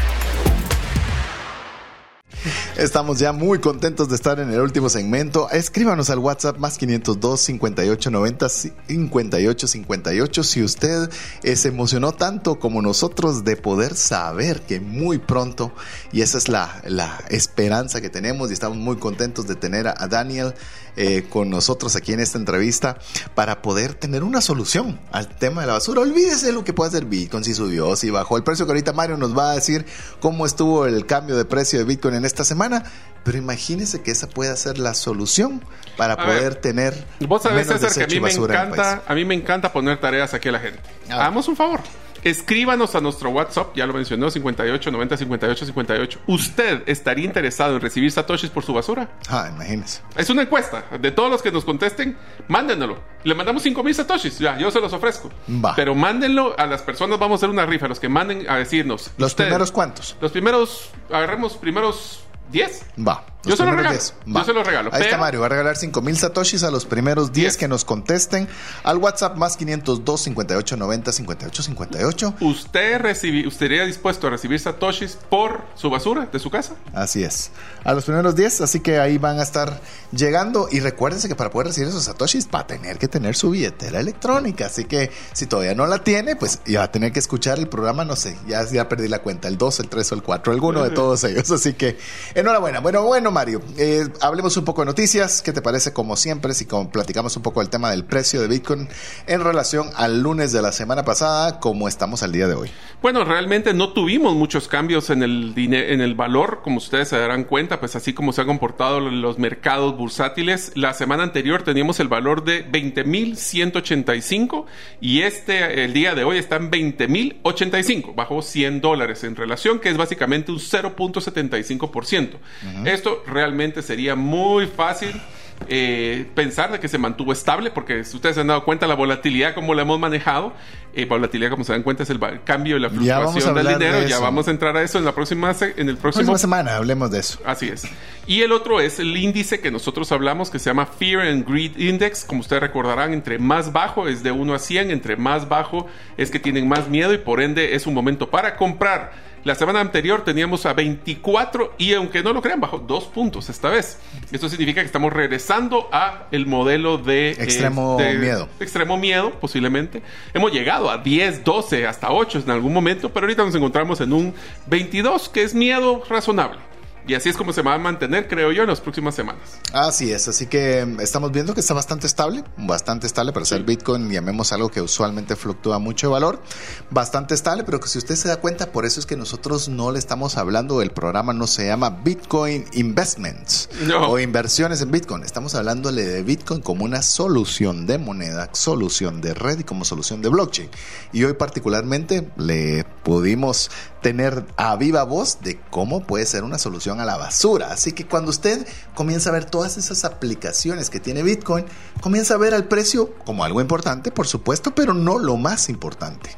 Estamos ya muy contentos de estar en el último segmento. Escríbanos al WhatsApp más 502 58 90 58 58 si usted se emocionó tanto como nosotros de poder saber que muy pronto, y esa es la, la esperanza que tenemos y estamos muy contentos de tener a, Daniel eh, con nosotros aquí en esta entrevista para poder tener una solución al tema de la basura. Olvídese de lo que puede hacer Bitcoin, si subió, si bajó el precio que ahorita Mario nos va a decir cómo estuvo el cambio de precio de Bitcoin en esta semana, pero imagínese que esa pueda ser la solución para A poder ver, tener Vos sabés, menos César, que a mí me encanta, a mí me encanta poner tareas aquí a la gente. Ah. Hagamos un favor. Escríbanos a nuestro WhatsApp, ya lo mencionó, 58 90 58 58. ¿Usted estaría interesado en recibir satoshis por su basura? Ah, imagínese. Es una encuesta. De todos los que nos contesten, mándenlo. Le mandamos 5000 satoshis. Ya, yo se los ofrezco. Va. Pero mándenlo a las personas. Vamos a hacer una rifa. Los que manden a decirnos. ¿Los primeros cuántos? Los primeros. Agarremos primeros 10. Va. Yo se regalo. 10. Yo se los regalo. Ahí está Mario. Va a regalar 5000 satoshis a los primeros 10 10. que nos contesten al WhatsApp más 502 58 90 58 58. ¿Usted, recibi- ¿Usted estaría dispuesto a recibir satoshis por su basura de su casa? Así es. A los primeros 10, así que ahí van a estar llegando. Y recuérdense que para poder recibir esos satoshis va a tener que tener su billetera electrónica. Así que si todavía no la tiene, pues ya va a tener que escuchar el programa, no sé, ya, ya perdí la cuenta, el 2, el 3 o el 4, alguno de todos ellos. Así que enhorabuena. Bueno, bueno, Mario, eh, hablemos un poco de noticias. ¿Qué te parece, como siempre, si platicamos un poco del tema del precio de Bitcoin en relación al lunes de la semana pasada, como estamos al día de hoy? Bueno, realmente no tuvimos muchos cambios en el, en el valor, como ustedes se darán cuenta, pues así como se han comportado los mercados bursátiles. La semana anterior teníamos el valor de 20.185 y este, el día de hoy, está en 20.085, bajó 100 dólares en relación, que es básicamente un 0.75%. Esto realmente sería muy fácil. eh, pensar de que se mantuvo estable, porque si ustedes se han dado cuenta la volatilidad como la hemos manejado, eh, volatilidad como se dan cuenta es el cambio y la fluctuación del de dinero, ya vamos a entrar a eso en la próxima en el próximo Próxima semana hablemos de eso. Así es. Y el otro es el índice que nosotros hablamos que se llama Fear and Greed Index. Como ustedes recordarán, entre más bajo es de 1 a 100, entre más bajo es que tienen más miedo y por ende es un momento para comprar. La semana anterior teníamos a 24 y aunque no lo crean, bajó dos puntos esta vez. Esto significa que estamos regresando a el modelo de... eh, Extremo de- miedo. Extremo miedo, posiblemente. Hemos llegado a 10, 12, hasta 8 en algún momento, pero ahorita nos encontramos en un 22, que es miedo razonable. Y así es como se va a mantener, creo yo, en las próximas semanas. Así es, así que mm, estamos viendo que está bastante estable, bastante estable para ser Bitcoin, llamemos algo que usualmente fluctúa mucho de valor, bastante estable, pero que si usted se da cuenta, por eso es que nosotros no le estamos hablando, el programa no se llama Bitcoin Investments No. o inversiones en Bitcoin, estamos hablándole de Bitcoin como una solución de moneda, solución de red y como solución de blockchain. Y hoy particularmente le pudimos tener a viva voz de cómo puede ser una solución a la basura. Así que cuando usted comienza a ver todas esas aplicaciones que tiene Bitcoin, comienza a ver al precio como algo importante, por supuesto, pero no lo más importante.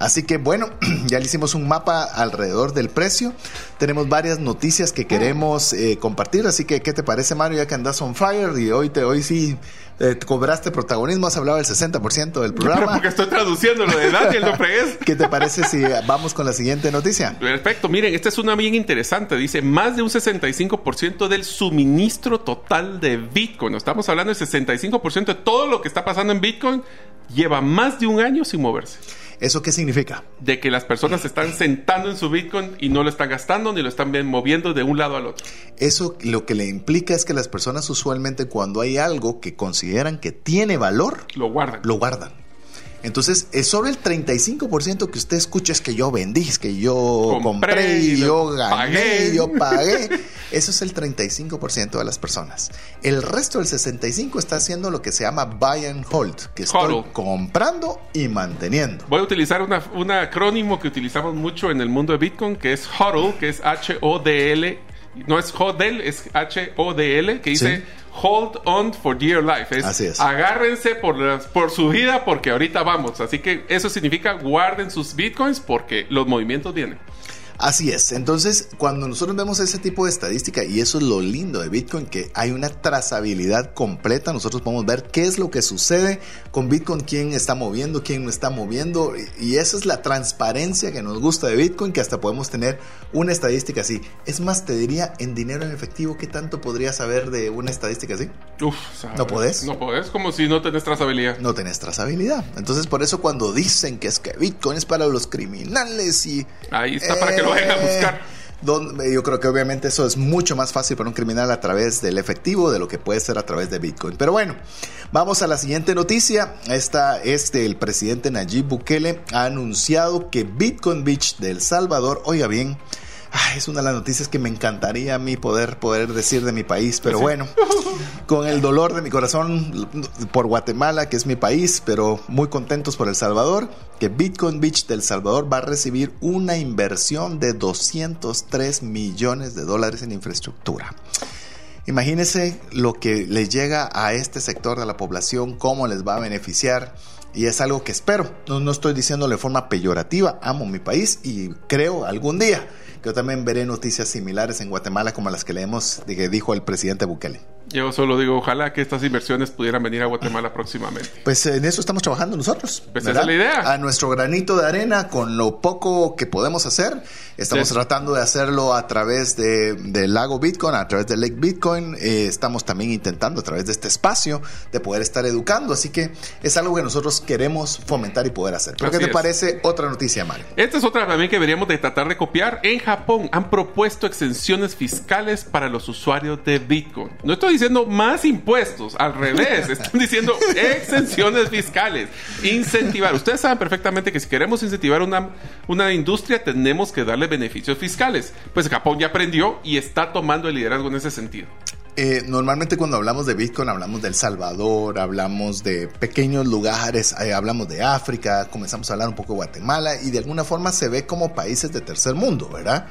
Así que bueno, ya le hicimos un mapa alrededor del precio. Tenemos varias noticias que queremos eh, compartir. Así que, ¿qué te parece, Mario? Ya que andas on fire y hoy, te, hoy sí eh, cobraste protagonismo, has hablado del 60% del programa. Pero porque estoy traduciendo lo de Daniel, no fregues. ¿Qué te parece si vamos con la siguiente noticia? Perfecto, miren, esta es una bien interesante. Dice, más de un 65% del suministro total de Bitcoin. Estamos hablando del 65% de todo lo que está pasando en Bitcoin lleva más de un año sin moverse. ¿Eso qué significa? De que las personas se están sentando en su Bitcoin y no lo están gastando ni lo están moviendo de un lado al otro. Eso lo que le implica es que las personas usualmente cuando hay algo que consideran que tiene valor, lo guardan. Lo guardan. Entonces, es sobre el 35% que usted escucha es que yo vendí, es que yo compré, y yo gané, pagué. yo pagué. Eso es el 35% de las personas. El resto del 65% está haciendo lo que se llama buy and hold, que estoy comprando y manteniendo. Voy a utilizar un acrónimo que utilizamos mucho en el mundo de Bitcoin, que es HODL, que es H-O-D-L. No es HODL, es H-O-D-L, que dice hold on for dear life. Así es. Agárrense por, por su vida porque ahorita vamos. Así que eso significa guarden sus bitcoins porque los movimientos vienen. Así es. Entonces, cuando nosotros vemos ese tipo de estadística, y eso es lo lindo de Bitcoin, que hay una trazabilidad completa, nosotros podemos ver qué es lo que sucede con Bitcoin, quién está moviendo, quién no está moviendo, y esa es la transparencia que nos gusta de Bitcoin, que hasta podemos tener una estadística así. Es más, te diría, en dinero en efectivo, ¿qué tanto podrías saber de una estadística así? Uf, ¿No podés? No podés, como si no tenés trazabilidad. No tenés trazabilidad. Entonces, por eso cuando dicen que es que Bitcoin es para los criminales y... Ahí está para que lo vayan a buscar. Donde, yo creo que obviamente eso es mucho más fácil para un criminal a través del efectivo de lo que puede ser a través de Bitcoin. Pero bueno, vamos a la siguiente noticia. Esta es el presidente Nayib Bukele ha anunciado que Bitcoin Beach de El Salvador, oiga bien, es una de las noticias que me encantaría a mí poder, poder decir de mi país, pero bueno, con el dolor de mi corazón por Guatemala, que es mi país, pero muy contentos por El Salvador, que Bitcoin Beach del Salvador va a recibir una inversión de 203 millones de dólares en infraestructura. Imagínense lo que les llega a este sector de la población, cómo les va a beneficiar. Y es algo que espero. No, no estoy diciéndolo de forma peyorativa. Amo mi país y creo algún día yo también veré noticias similares en Guatemala como las que leemos, que dijo el presidente Bukele. Yo solo digo, ojalá que estas inversiones pudieran venir a Guatemala próximamente. Pues en eso estamos trabajando nosotros. Pues esa es la idea. A nuestro granito de arena, con lo poco que podemos hacer, estamos tratando de hacerlo a través de, del lago Bitcoin, a través de Lake Bitcoin. Eh, estamos también intentando a través de este espacio de poder estar educando. Así que es algo que nosotros queremos fomentar y poder hacer. ¿Pero qué te parece otra noticia, Mario? Esta es otra también que deberíamos de tratar de copiar. En Japón han propuesto exenciones fiscales para los usuarios de Bitcoin. No estoy diciendo más impuestos, al revés, están diciendo exenciones fiscales, incentivar. Ustedes saben perfectamente que si queremos incentivar una, una industria tenemos que darle beneficios fiscales. Pues Japón ya aprendió y está tomando el liderazgo en ese sentido. Eh, normalmente cuando hablamos de Bitcoin hablamos del Salvador, hablamos de pequeños lugares, eh, hablamos de África, comenzamos a hablar un poco de Guatemala y de alguna forma se ve como países de tercer mundo, ¿verdad?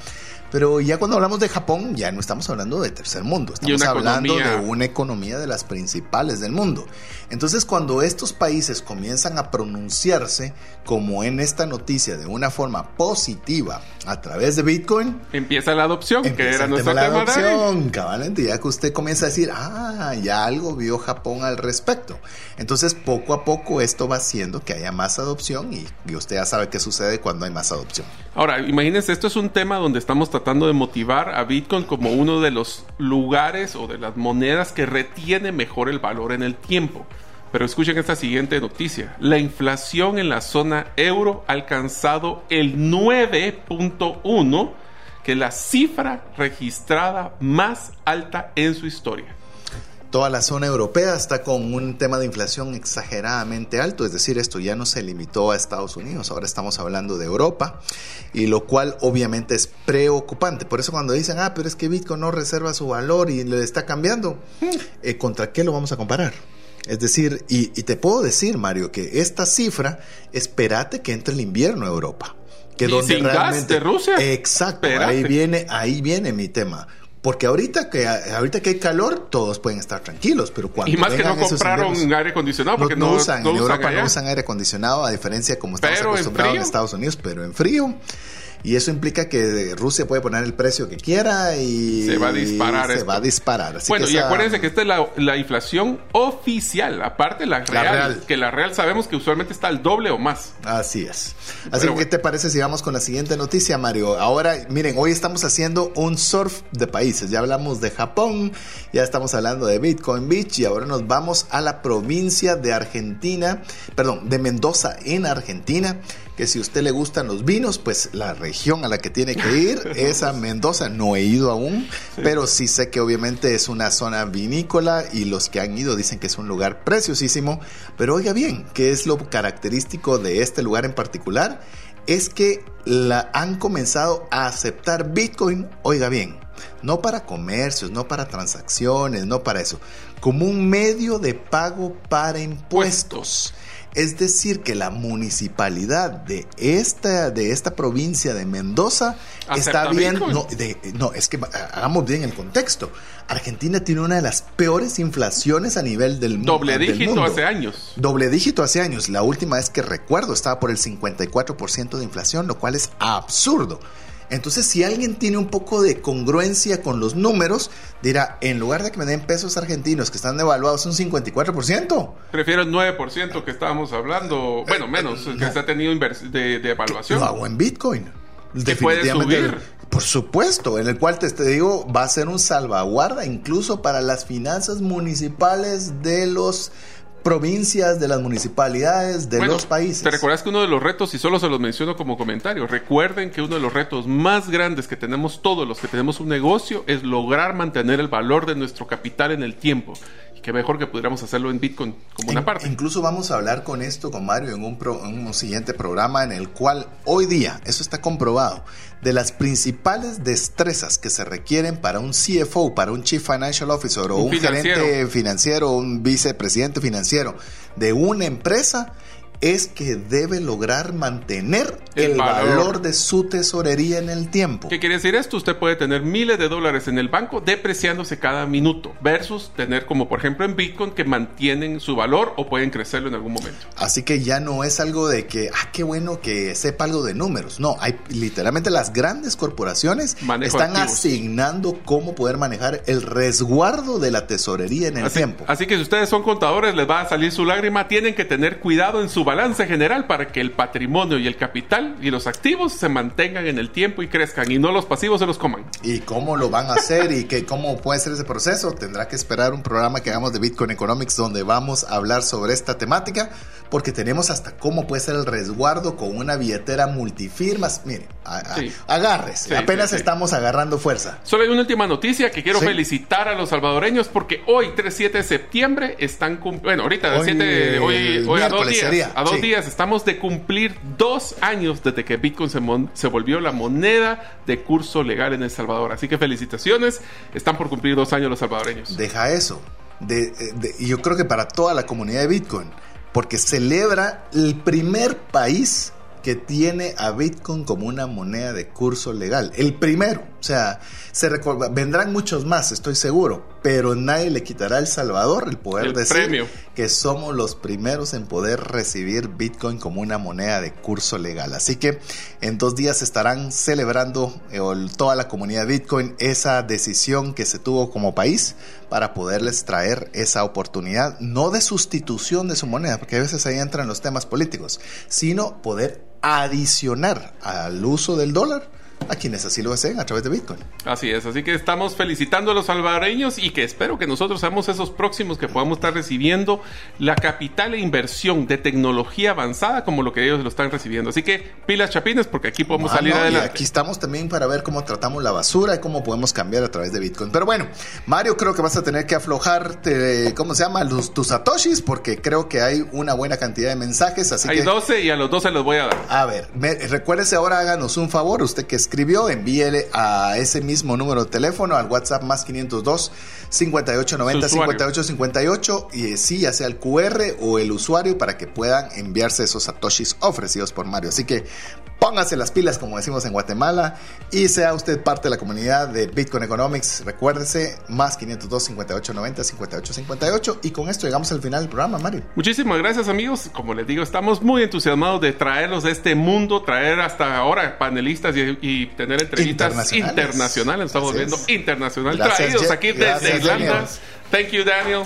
Pero ya cuando hablamos de Japón, ya no estamos hablando de tercer mundo, estamos hablando de una economía de las principales del mundo. Entonces, cuando estos países comienzan a pronunciarse, como en esta noticia, de una forma positiva a través de Bitcoin, empieza la adopción, que era nuestro tema. La adopción, cabalmente, ya que usted comienza a decir, ah, ya algo vio Japón al respecto. Entonces, poco a poco esto va haciendo que haya más adopción y, y usted ya sabe qué sucede cuando hay más adopción. Ahora, imagínense, esto es un tema donde estamos tratando de motivar a Bitcoin como uno de los lugares o de las monedas que retiene mejor el valor en el tiempo. Pero escuchen esta siguiente noticia. La inflación en la zona euro ha alcanzado el 9.1, que es la cifra registrada más alta en su historia. Toda la zona europea está con un tema de inflación exageradamente alto, es decir, esto ya no se limitó a Estados Unidos, ahora estamos hablando de Europa, y lo cual obviamente es preocupante. Por eso cuando dicen, ah, pero es que Bitcoin no reserva su valor y le está cambiando, eh, ¿contra qué lo vamos a comparar? Es decir, y, te puedo decir, Mario, que esta cifra, espérate que entre el invierno a Europa. Que Y donde sin gas realmente de Rusia. Exacto, Espérate. ahí viene, ahí viene mi tema. Porque ahorita que ahorita que hay calor, todos pueden estar tranquilos, pero cuando Y más que no compraron inviernos- aire acondicionado no, porque no no, usan, no en usan Europa no usan aire acondicionado, a diferencia como estamos Pero acostumbrados en. Estados Unidos, pero en frío. Y eso implica que Rusia puede poner el precio que quiera y Se va a disparar se esto. va a disparar. Así bueno, que y acuérdense que esta es la, la inflación oficial, aparte la real, real. que la real sabemos que usualmente está al doble o más. Así es. Así Pero que, ¿qué te parece si vamos con la siguiente noticia, Mario? Ahora, miren, hoy estamos haciendo un surf de países. Ya hablamos de Japón, ya estamos hablando de Bitcoin Beach y ahora nos vamos a la provincia de Argentina, perdón, de Mendoza en Argentina. Que si a usted le gustan los vinos, pues la región a la que tiene que ir es a Mendoza. No he ido aún, pero sí sé que obviamente es una zona vinícola y los que han ido dicen que es un lugar preciosísimo. Pero oiga bien, ¿qué es lo característico de este lugar en particular? Es que la, han comenzado a aceptar Bitcoin, oiga bien, no para comercios, no para transacciones, no para eso, como un medio de pago para impuestos. Es decir, que la municipalidad de esta, de esta provincia de Mendoza ¿Acepta está bien. No, de- no, es que hagamos bien el contexto. Argentina tiene una de las peores inflaciones a nivel del, mu- Doble del dígito mundo. hace años. Doble dígito hace años. La última vez que recuerdo estaba por el 54% de inflación, lo cual es absurdo. Entonces, si alguien tiene un poco de congruencia con los números, dirá, en lugar de que me den pesos argentinos que están devaluados un 54%, Prefiero el 9% que estábamos hablando, bueno, menos, que se ha tenido de, de evaluación. lo hago en Bitcoin. Que puede subir. Por supuesto, en el cual te, te digo, va a ser un salvaguarda incluso para las finanzas municipales de los provincias, de las municipalidades, de Bueno, los países. ¿Te recuerdas que uno de los retos, y solo se los menciono como comentario, recuerden que uno de los retos más grandes que tenemos todos los que tenemos un negocio es lograr mantener el valor de nuestro capital en el tiempo. Y qué mejor que pudiéramos hacerlo en Bitcoin como una parte. Incluso vamos a hablar con esto con Mario en un, pro- en un siguiente programa en el cual hoy día, eso está comprobado, de las principales destrezas que se requieren para un CFO, para un Chief Financial Officer o Un un, financiero. gerente financiero, un vicepresidente financiero de una empresa, es que debe lograr mantener El el, valor. valor. de su tesorería en el tiempo. ¿Qué quiere decir esto? Usted puede tener miles de dólares en el banco depreciándose cada minuto versus tener como por ejemplo en Bitcoin que mantienen su valor o pueden crecerlo en algún momento. Así que ya no es algo de que, ah, qué bueno que sepa algo de números. No, hay literalmente las grandes corporaciones Manejo están activos. asignando cómo poder manejar el resguardo de la tesorería en el Así, tiempo. así que si ustedes son contadores, les va a salir su lágrima. Tienen que tener cuidado en su balance general para que el patrimonio y el capital y los activos se mantengan en el tiempo y crezcan y no los pasivos se los coman. Y cómo lo van a hacer y que, cómo puede ser ese proceso, tendrá que esperar un programa que hagamos de Bitcoin Economics donde vamos a hablar sobre esta temática, porque tenemos hasta cómo puede ser el resguardo con una billetera multifirmas. Mire, a- a- Sí. agárrese, Sí, apenas sí, estamos agarrando fuerza. Solo hay una última noticia que quiero felicitar a los salvadoreños porque hoy, 3-7 de septiembre, están cumpliendo. Bueno, ahorita, Hoy, 7, hoy, hoy a dos días. A dos días estamos de cumplir dos años desde que Bitcoin se, volvió la moneda de curso legal en El Salvador. Así que felicitaciones. Están por cumplir dos años los salvadoreños. Deja eso. De, de- y yo creo que para toda la comunidad de Bitcoin, porque celebra el primer país que tiene a Bitcoin como una moneda de curso legal. El primero. O sea, se recuerda- vendrán muchos más, estoy seguro, pero nadie le quitará a El Salvador el poder El decir premio. que somos los primeros en poder recibir Bitcoin como una moneda de curso legal. Así que en dos días estarán celebrando eh, toda la comunidad de Bitcoin esa decisión que se tuvo como país para poderles traer esa oportunidad, no de sustitución de su moneda, porque a veces ahí entran los temas políticos, sino poder adicionar al uso del dólar a quienes así lo deseen a través de Bitcoin. Así es, así que estamos felicitando a los salvadoreños y que espero que nosotros seamos esos próximos que podamos estar recibiendo la capital e inversión de tecnología avanzada como lo que ellos lo están recibiendo. Así que pilas chapines porque aquí podemos Ah, salir no, y adelante. aquí estamos también para ver cómo tratamos la basura y cómo podemos cambiar a través de Bitcoin. Pero bueno, Mario, creo que vas a tener que aflojarte, ¿cómo se llama? Los, tus satoshis, porque creo que hay una buena cantidad de mensajes. Así Hay que, 12 y a los 12 los voy a dar. a ver, me- recuérdese ahora, háganos un favor, usted que escribió, envíele a ese mismo número de teléfono, al WhatsApp más 502 5890 Su usuario. 5858 y eh, sí, ya sea el QR o el usuario para que puedan enviarse esos satoshis ofrecidos por Mario. Así que Póngase las pilas, como decimos en Guatemala, y sea usted parte de la comunidad de Bitcoin Economics. Recuérdese, más 502 5890 5858. Y con esto llegamos al final del programa, Mario. Muchísimas gracias, amigos. Como les digo, estamos muy entusiasmados de traerlos de este mundo, traer hasta ahora panelistas y, tener entrevistas internacionales. Estamos viendo internacional, traídos aquí desde Irlanda. Thank you, Daniel.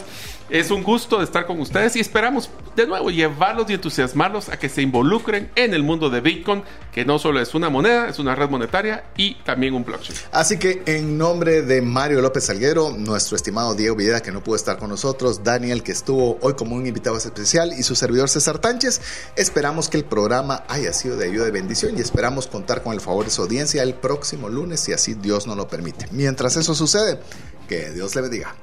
Es un gusto estar con ustedes y esperamos de nuevo llevarlos y entusiasmarlos a que se involucren en el mundo de Bitcoin, que no solo es una moneda, es una red monetaria y también un blockchain. Así que en nombre de Mario López Salguero, nuestro estimado Diego Villeda que no pudo estar con nosotros, Daniel que estuvo hoy como un invitado especial y su servidor César Tánchez, esperamos que el programa haya sido de ayuda y bendición y esperamos contar con el favor de su audiencia el próximo lunes si así Dios nos lo permite. Mientras eso sucede, que Dios le bendiga.